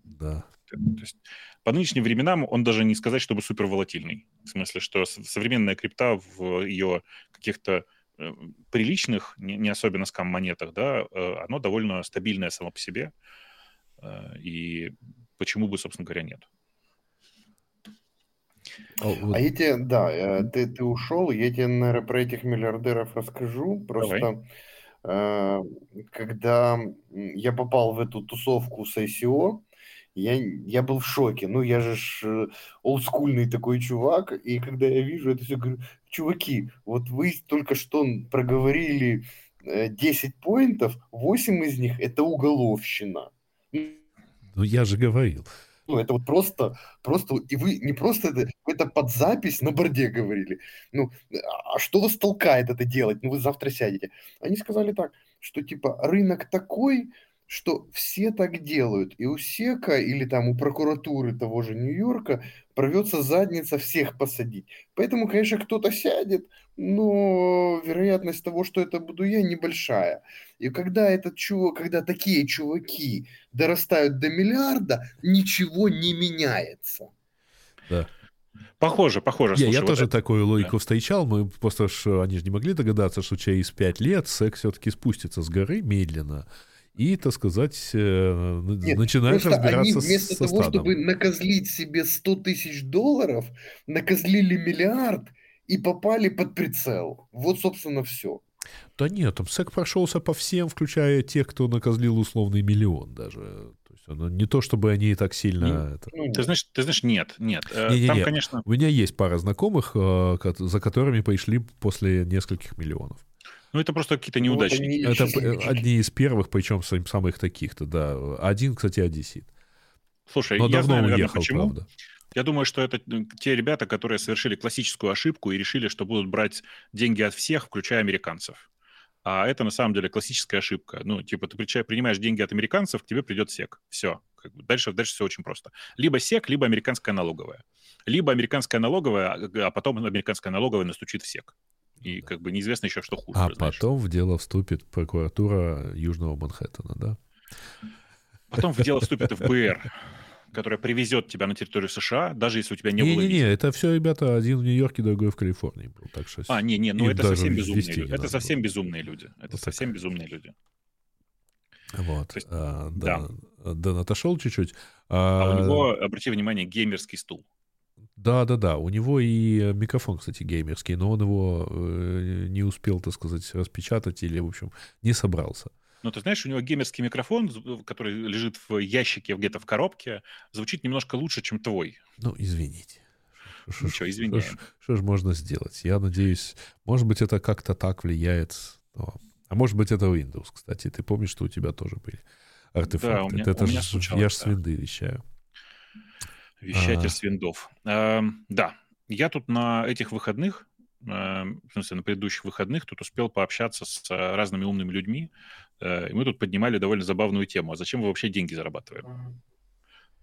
Да. То есть по нынешним временам он даже не сказать, чтобы супер волатильный. В смысле, что современная крипта в ее каких-то э, приличных, не, особенно скам-монетах, да, э, оно довольно стабильное само по себе. Э, и почему бы, собственно говоря, нет? А я тебе, да, ты, ты ушел, я тебе, наверное, про этих миллиардеров расскажу. Просто Давай. когда я попал в эту тусовку с ICO, я, я был в шоке. Ну, я же ж э, олдскульный такой чувак, и когда я вижу это все, говорю, чуваки, вот вы только что проговорили 10 э, поинтов, 8 из них это уголовщина. Ну, я же говорил. Ну, это вот просто, просто, и вы не просто это, это под запись на борде говорили. Ну, а что вас толкает это делать? Ну, вы завтра сядете. Они сказали так, что типа рынок такой, что все так делают. И у СЕКа или там у прокуратуры того же Нью-Йорка порвется задница всех посадить. Поэтому, конечно, кто-то сядет, но вероятность того, что это буду я, небольшая. И когда этот чувак, когда такие чуваки дорастают до миллиарда, ничего не меняется. Да. Похоже, похоже. Не, я вот тоже это... такую логику да. встречал. Мы просто ж, они же не могли догадаться, что через пять лет SEC все-таки спустится с горы медленно и, так сказать, э, Нет, начинаешь разбираться они вместо со того, стадом. чтобы накозлить себе 100 тысяч долларов, накозлили миллиард и попали под прицел. Вот, собственно, все. Да нет, там СЭК прошелся по всем, включая тех, кто накозлил условный миллион даже. То есть оно не то, чтобы они так сильно... Не, это... Ну, ты, знаешь, ты знаешь, нет, нет. Э, не, не, там, не. конечно... У меня есть пара знакомых, э, за которыми пришли после нескольких миллионов. Ну, это просто какие-то ну, неудачники. Это одни из первых, причем самых таких-то, да. Один, кстати, одессит. Слушай, Но я давно знаю, наверное, уехал, почему. правда. Я думаю, что это те ребята, которые совершили классическую ошибку и решили, что будут брать деньги от всех, включая американцев. А это на самом деле классическая ошибка. Ну, типа, ты принимаешь деньги от американцев, к тебе придет СЕК. Все. Как бы дальше, дальше все очень просто. Либо СЕК, либо американская налоговая. Либо американская налоговая, а, а потом американская налоговая настучит в СЕК. И как бы неизвестно еще, что хуже. А знаешь. потом в дело вступит прокуратура Южного Манхэттена, да? Потом в дело вступит ФБР которая привезет тебя на территорию США, даже если у тебя не, не было... Не-не-не, это все, ребята, один в Нью-Йорке, другой в Калифорнии был. Так что а, не-не, ну это совсем безумные люди. Это совсем было. безумные люди. Это вот совсем так. безумные люди. Вот. есть, а, да. да. Дэн отошел чуть-чуть. А, а у него, обрати внимание, геймерский стул. Да, да, да. У него и микрофон, кстати, геймерский, но он его э, не успел, так сказать, распечатать или, в общем, не собрался. Ну, ты знаешь, у него геймерский микрофон, который лежит в ящике где-то в коробке, звучит немножко лучше, чем твой. Ну, извините. Ничего, извиняем. Что же можно сделать? Я надеюсь, может быть, это как-то так влияет. Но... А может быть, это Windows, кстати. Ты помнишь, что у тебя тоже были артефакты? Да, у меня, это у меня ж, случалось, я же да. с винды вещаю. Вещатель а... с виндов. А, да, я тут на этих выходных Эм, в смысле, на предыдущих выходных тут успел пообщаться с э, разными умными людьми, э, и мы тут поднимали довольно забавную тему. А зачем мы вообще деньги зарабатываем?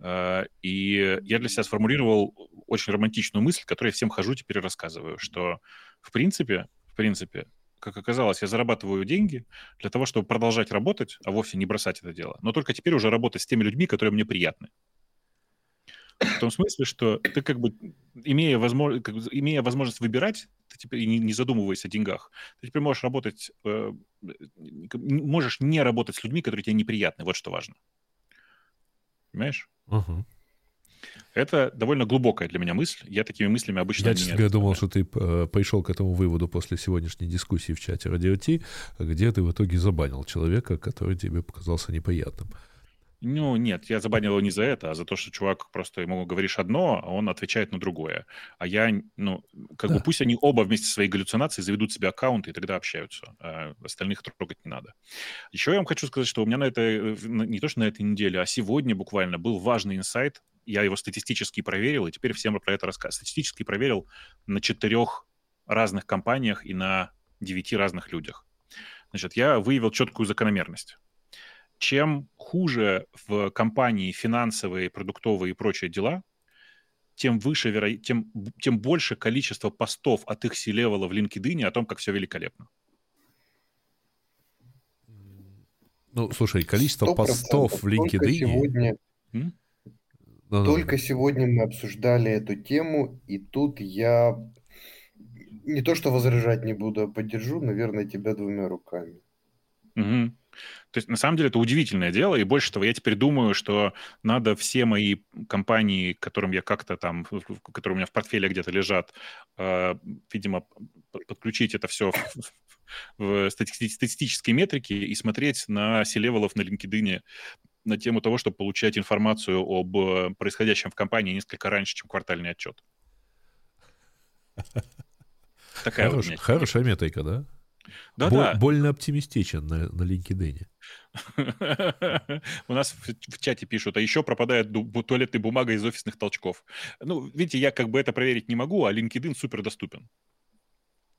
Э, и я для себя сформулировал очень романтичную мысль, которую я всем хожу теперь рассказываю, что в принципе, в принципе, как оказалось, я зарабатываю деньги для того, чтобы продолжать работать, а вовсе не бросать это дело. Но только теперь уже работать с теми людьми, которые мне приятны. В том смысле, что ты как бы, имея, возможно, как, имея возможность выбирать, ты теперь не, не задумываясь о деньгах, ты теперь можешь работать, э, можешь не работать с людьми, которые тебе неприятны. Вот что важно. Понимаешь? Угу. Это довольно глубокая для меня мысль. Я такими мыслями обычно Я, честно говоря, думал, что ты э, пришел к этому выводу после сегодняшней дискуссии в чате Радио Ти, где ты в итоге забанил человека, который тебе показался неприятным. Ну, нет, я забанил его не за это, а за то, что чувак просто ему говоришь одно, а он отвечает на другое. А я, ну, как да. бы пусть они оба вместе со своей галлюцинацией заведут себе аккаунты и тогда общаются. А остальных трогать не надо. Еще я вам хочу сказать, что у меня на этой, не то что на этой неделе, а сегодня буквально был важный инсайт. Я его статистически проверил, и теперь всем про это рассказываю. Статистически проверил на четырех разных компаниях и на девяти разных людях. Значит, я выявил четкую закономерность чем хуже в компании финансовые, продуктовые и прочие дела, тем выше, веро... тем, тем больше количество постов от их C-левела в LinkedIn о том, как все великолепно. Ну, слушай, количество постов в LinkedIn... Только сегодня, М? только сегодня мы обсуждали эту тему, и тут я не то что возражать не буду, а поддержу, наверное, тебя двумя руками. Угу. То есть, на самом деле, это удивительное дело, и больше того, я теперь думаю, что надо все мои компании, которым я как-то там, которые у меня в портфеле где-то лежат, э, видимо, подключить это все в, в статистические метрики и смотреть на селевелов на LinkedIn на тему того, чтобы получать информацию об э, происходящем в компании несколько раньше, чем квартальный отчет. Такая Хорош, вот хорошая метрика, да? Да, Бо- да. Больно оптимистичен на, на LinkedIn. У нас в, чате пишут, а еще пропадает туалетная бумага из офисных толчков. Ну, видите, я как бы это проверить не могу, а LinkedIn супер доступен.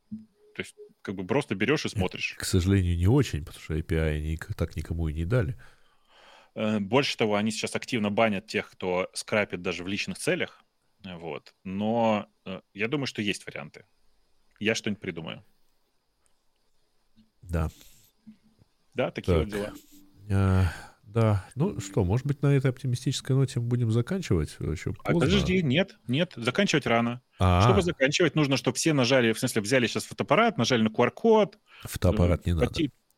То есть, как бы просто берешь и смотришь. К сожалению, не очень, потому что API они так никому и не дали. Э, больше того, они сейчас активно банят тех, кто скрапит даже в личных целях. Вот. Но э, я думаю, что есть варианты. Я что-нибудь придумаю. Да. Да, такие так. вот дела. А, Да, ну что, может быть, на этой оптимистической ноте мы будем заканчивать еще а поздно. А подожди, нет, нет, заканчивать рано. А-а-а. Чтобы заканчивать, нужно, чтобы все нажали, в смысле, взяли сейчас фотоаппарат, нажали на QR-код. Фотоаппарат не надо.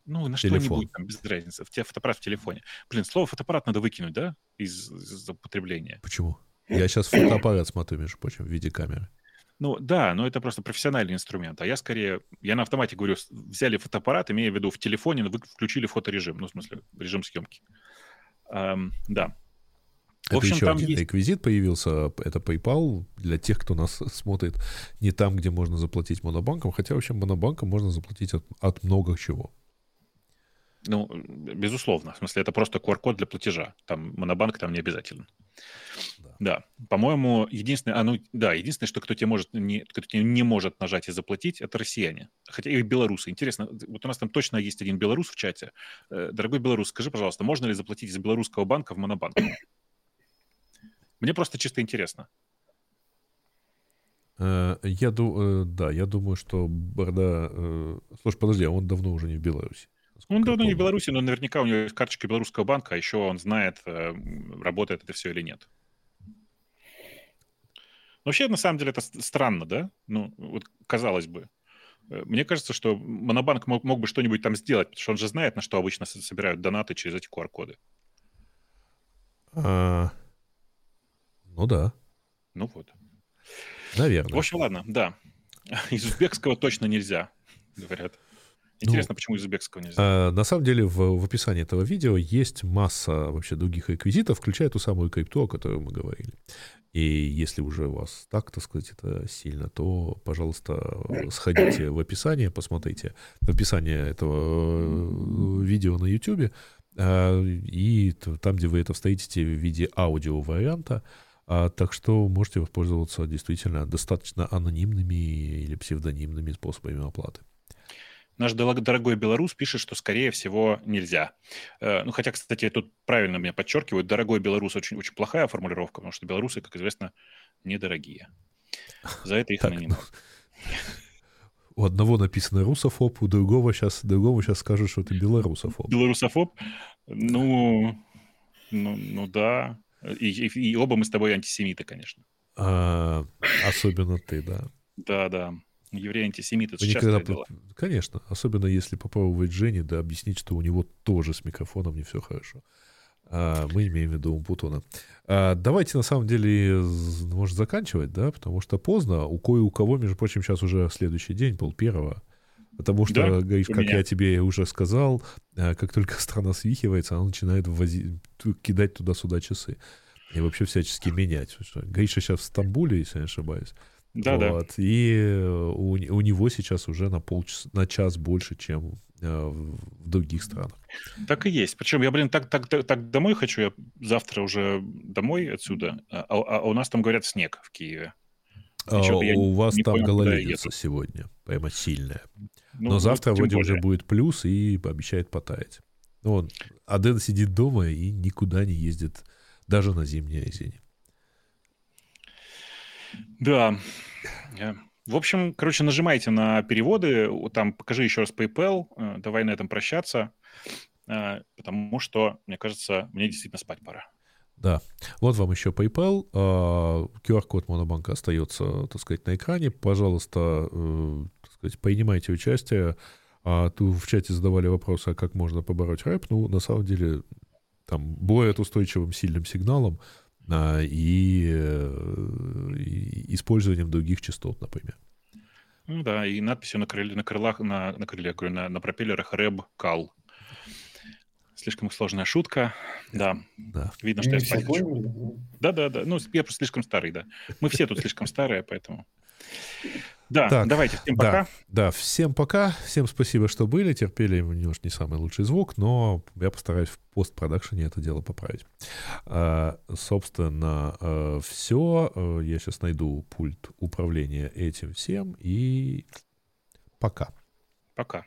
Ну, на что-нибудь там, без разницы. В фотоаппарат в телефоне. Блин, слово фотоаппарат надо выкинуть, да, из, из употребления. Почему? Я сейчас фотоаппарат смотрю, между прочим, в виде камеры. Ну да, но это просто профессиональный инструмент. А я скорее, я на автомате говорю, взяли фотоаппарат, имея в виду в телефоне, вы включили фоторежим, ну в смысле режим съемки. Эм, да. Это в общем, еще там один есть... реквизит появился, это PayPal для тех, кто нас смотрит не там, где можно заплатить монобанком, хотя вообще монобанком можно заплатить от, от много чего. Ну, безусловно. В смысле, это просто QR-код для платежа. Там монобанк там не обязательно. Да. да. По-моему, единственное, а, ну, да, единственное, что кто тебе может не, кто тебе не может нажать и заплатить, это россияне. Хотя и белорусы. Интересно, вот у нас там точно есть один белорус в чате. Э, дорогой белорус, скажи, пожалуйста, можно ли заплатить из белорусского банка в монобанк? Мне просто чисто интересно. Э, я думаю, э, да, я думаю, что Борда... Слушай, подожди, а он давно уже не в Беларуси. Он давно не в Беларуси, но наверняка у него есть карточка белорусского банка, а еще он знает, э, работает это все или нет. Вообще, на самом деле, это странно, да? Ну, вот казалось бы. Э, мне кажется, что Монобанк мог, мог бы что-нибудь там сделать, потому что он же знает, на что обычно собирают донаты через эти QR-коды. А, ну да. Ну вот. Наверное. В общем, ладно, да. Из узбекского точно нельзя, говорят. Интересно, ну, почему из узбекского нельзя? А, на самом деле в, в описании этого видео есть масса вообще других реквизитов, включая ту самую крипту, о которой мы говорили. И если уже у вас так, так сказать, это сильно, то, пожалуйста, сходите в описание, посмотрите описание этого э, видео на YouTube, а, и там, где вы это встретите в виде аудио-варианта, а, так что можете воспользоваться действительно достаточно анонимными или псевдонимными способами оплаты. Наш дорогой белорус пишет, что, скорее всего, нельзя. Э, ну, хотя, кстати, тут правильно меня подчеркивают, дорогой белорус очень, очень плохая формулировка, потому что белорусы, как известно, недорогие. За это их анонимно. У одного написано русофоб, у другого сейчас, другому сейчас скажут, что ты белорусофоб. Белорусофоб? Ну, ну, ну да. И, и, и оба мы с тобой антисемиты, конечно. А, особенно ты, да. Да, да. Евреи-антисемиты, это частое дело. Конечно, особенно если попробовать Жене, да, объяснить, что у него тоже с микрофоном не все хорошо. А, мы имеем в виду Умпутуна. А, давайте, на самом деле, может, заканчивать, да, потому что поздно. У кое у кого, между прочим, сейчас уже следующий день, пол первого. Потому что, да, говоришь, как меня. я тебе уже сказал, а, как только страна свихивается, она начинает ввозить, кидать туда-сюда часы. И вообще всячески менять. Гриша сейчас в Стамбуле, если я не ошибаюсь. Да, вот. да. И э, у, у него сейчас уже на полчаса, на час больше, чем э, в других странах. Так и есть. Причем я, блин, так, так, так, так домой хочу. Я завтра уже домой отсюда. А, а, а у нас там, говорят, снег в Киеве. А, у вас там понял, гололедица сегодня. Прямо сильная. Ну, Но завтра вроде более. уже будет плюс и обещает потаять. Ну, он, Аден сидит дома и никуда не ездит даже на зимней резине. Да. В общем, короче, нажимайте на переводы, там покажи еще раз PayPal, э, давай на этом прощаться, э, потому что, мне кажется, мне действительно спать пора. Да. Вот вам еще PayPal. QR-код Монобанка остается, так сказать, на экране. Пожалуйста, э, так сказать, принимайте участие. А тут в чате задавали вопросы, а как можно побороть рэп. Ну, на самом деле, там, бывает устойчивым сильным сигналом, и, э, и использованием других частот, например. Ну да, и надписью на, крыле, на крылах, на, на крыле, говорю, на, на пропеллерах рэб кал. Слишком сложная шутка. Да. да. Видно, что я спать хочу. Да, да, да. Ну, я просто слишком старый, да. Мы все тут слишком старые, поэтому. Да, так, давайте, всем пока. Да, да, всем пока. Всем спасибо, что были, терпели. Может, не самый лучший звук, но я постараюсь в постпродакшене это дело поправить. А, собственно, а, все. А, я сейчас найду пульт управления этим всем и пока. Пока.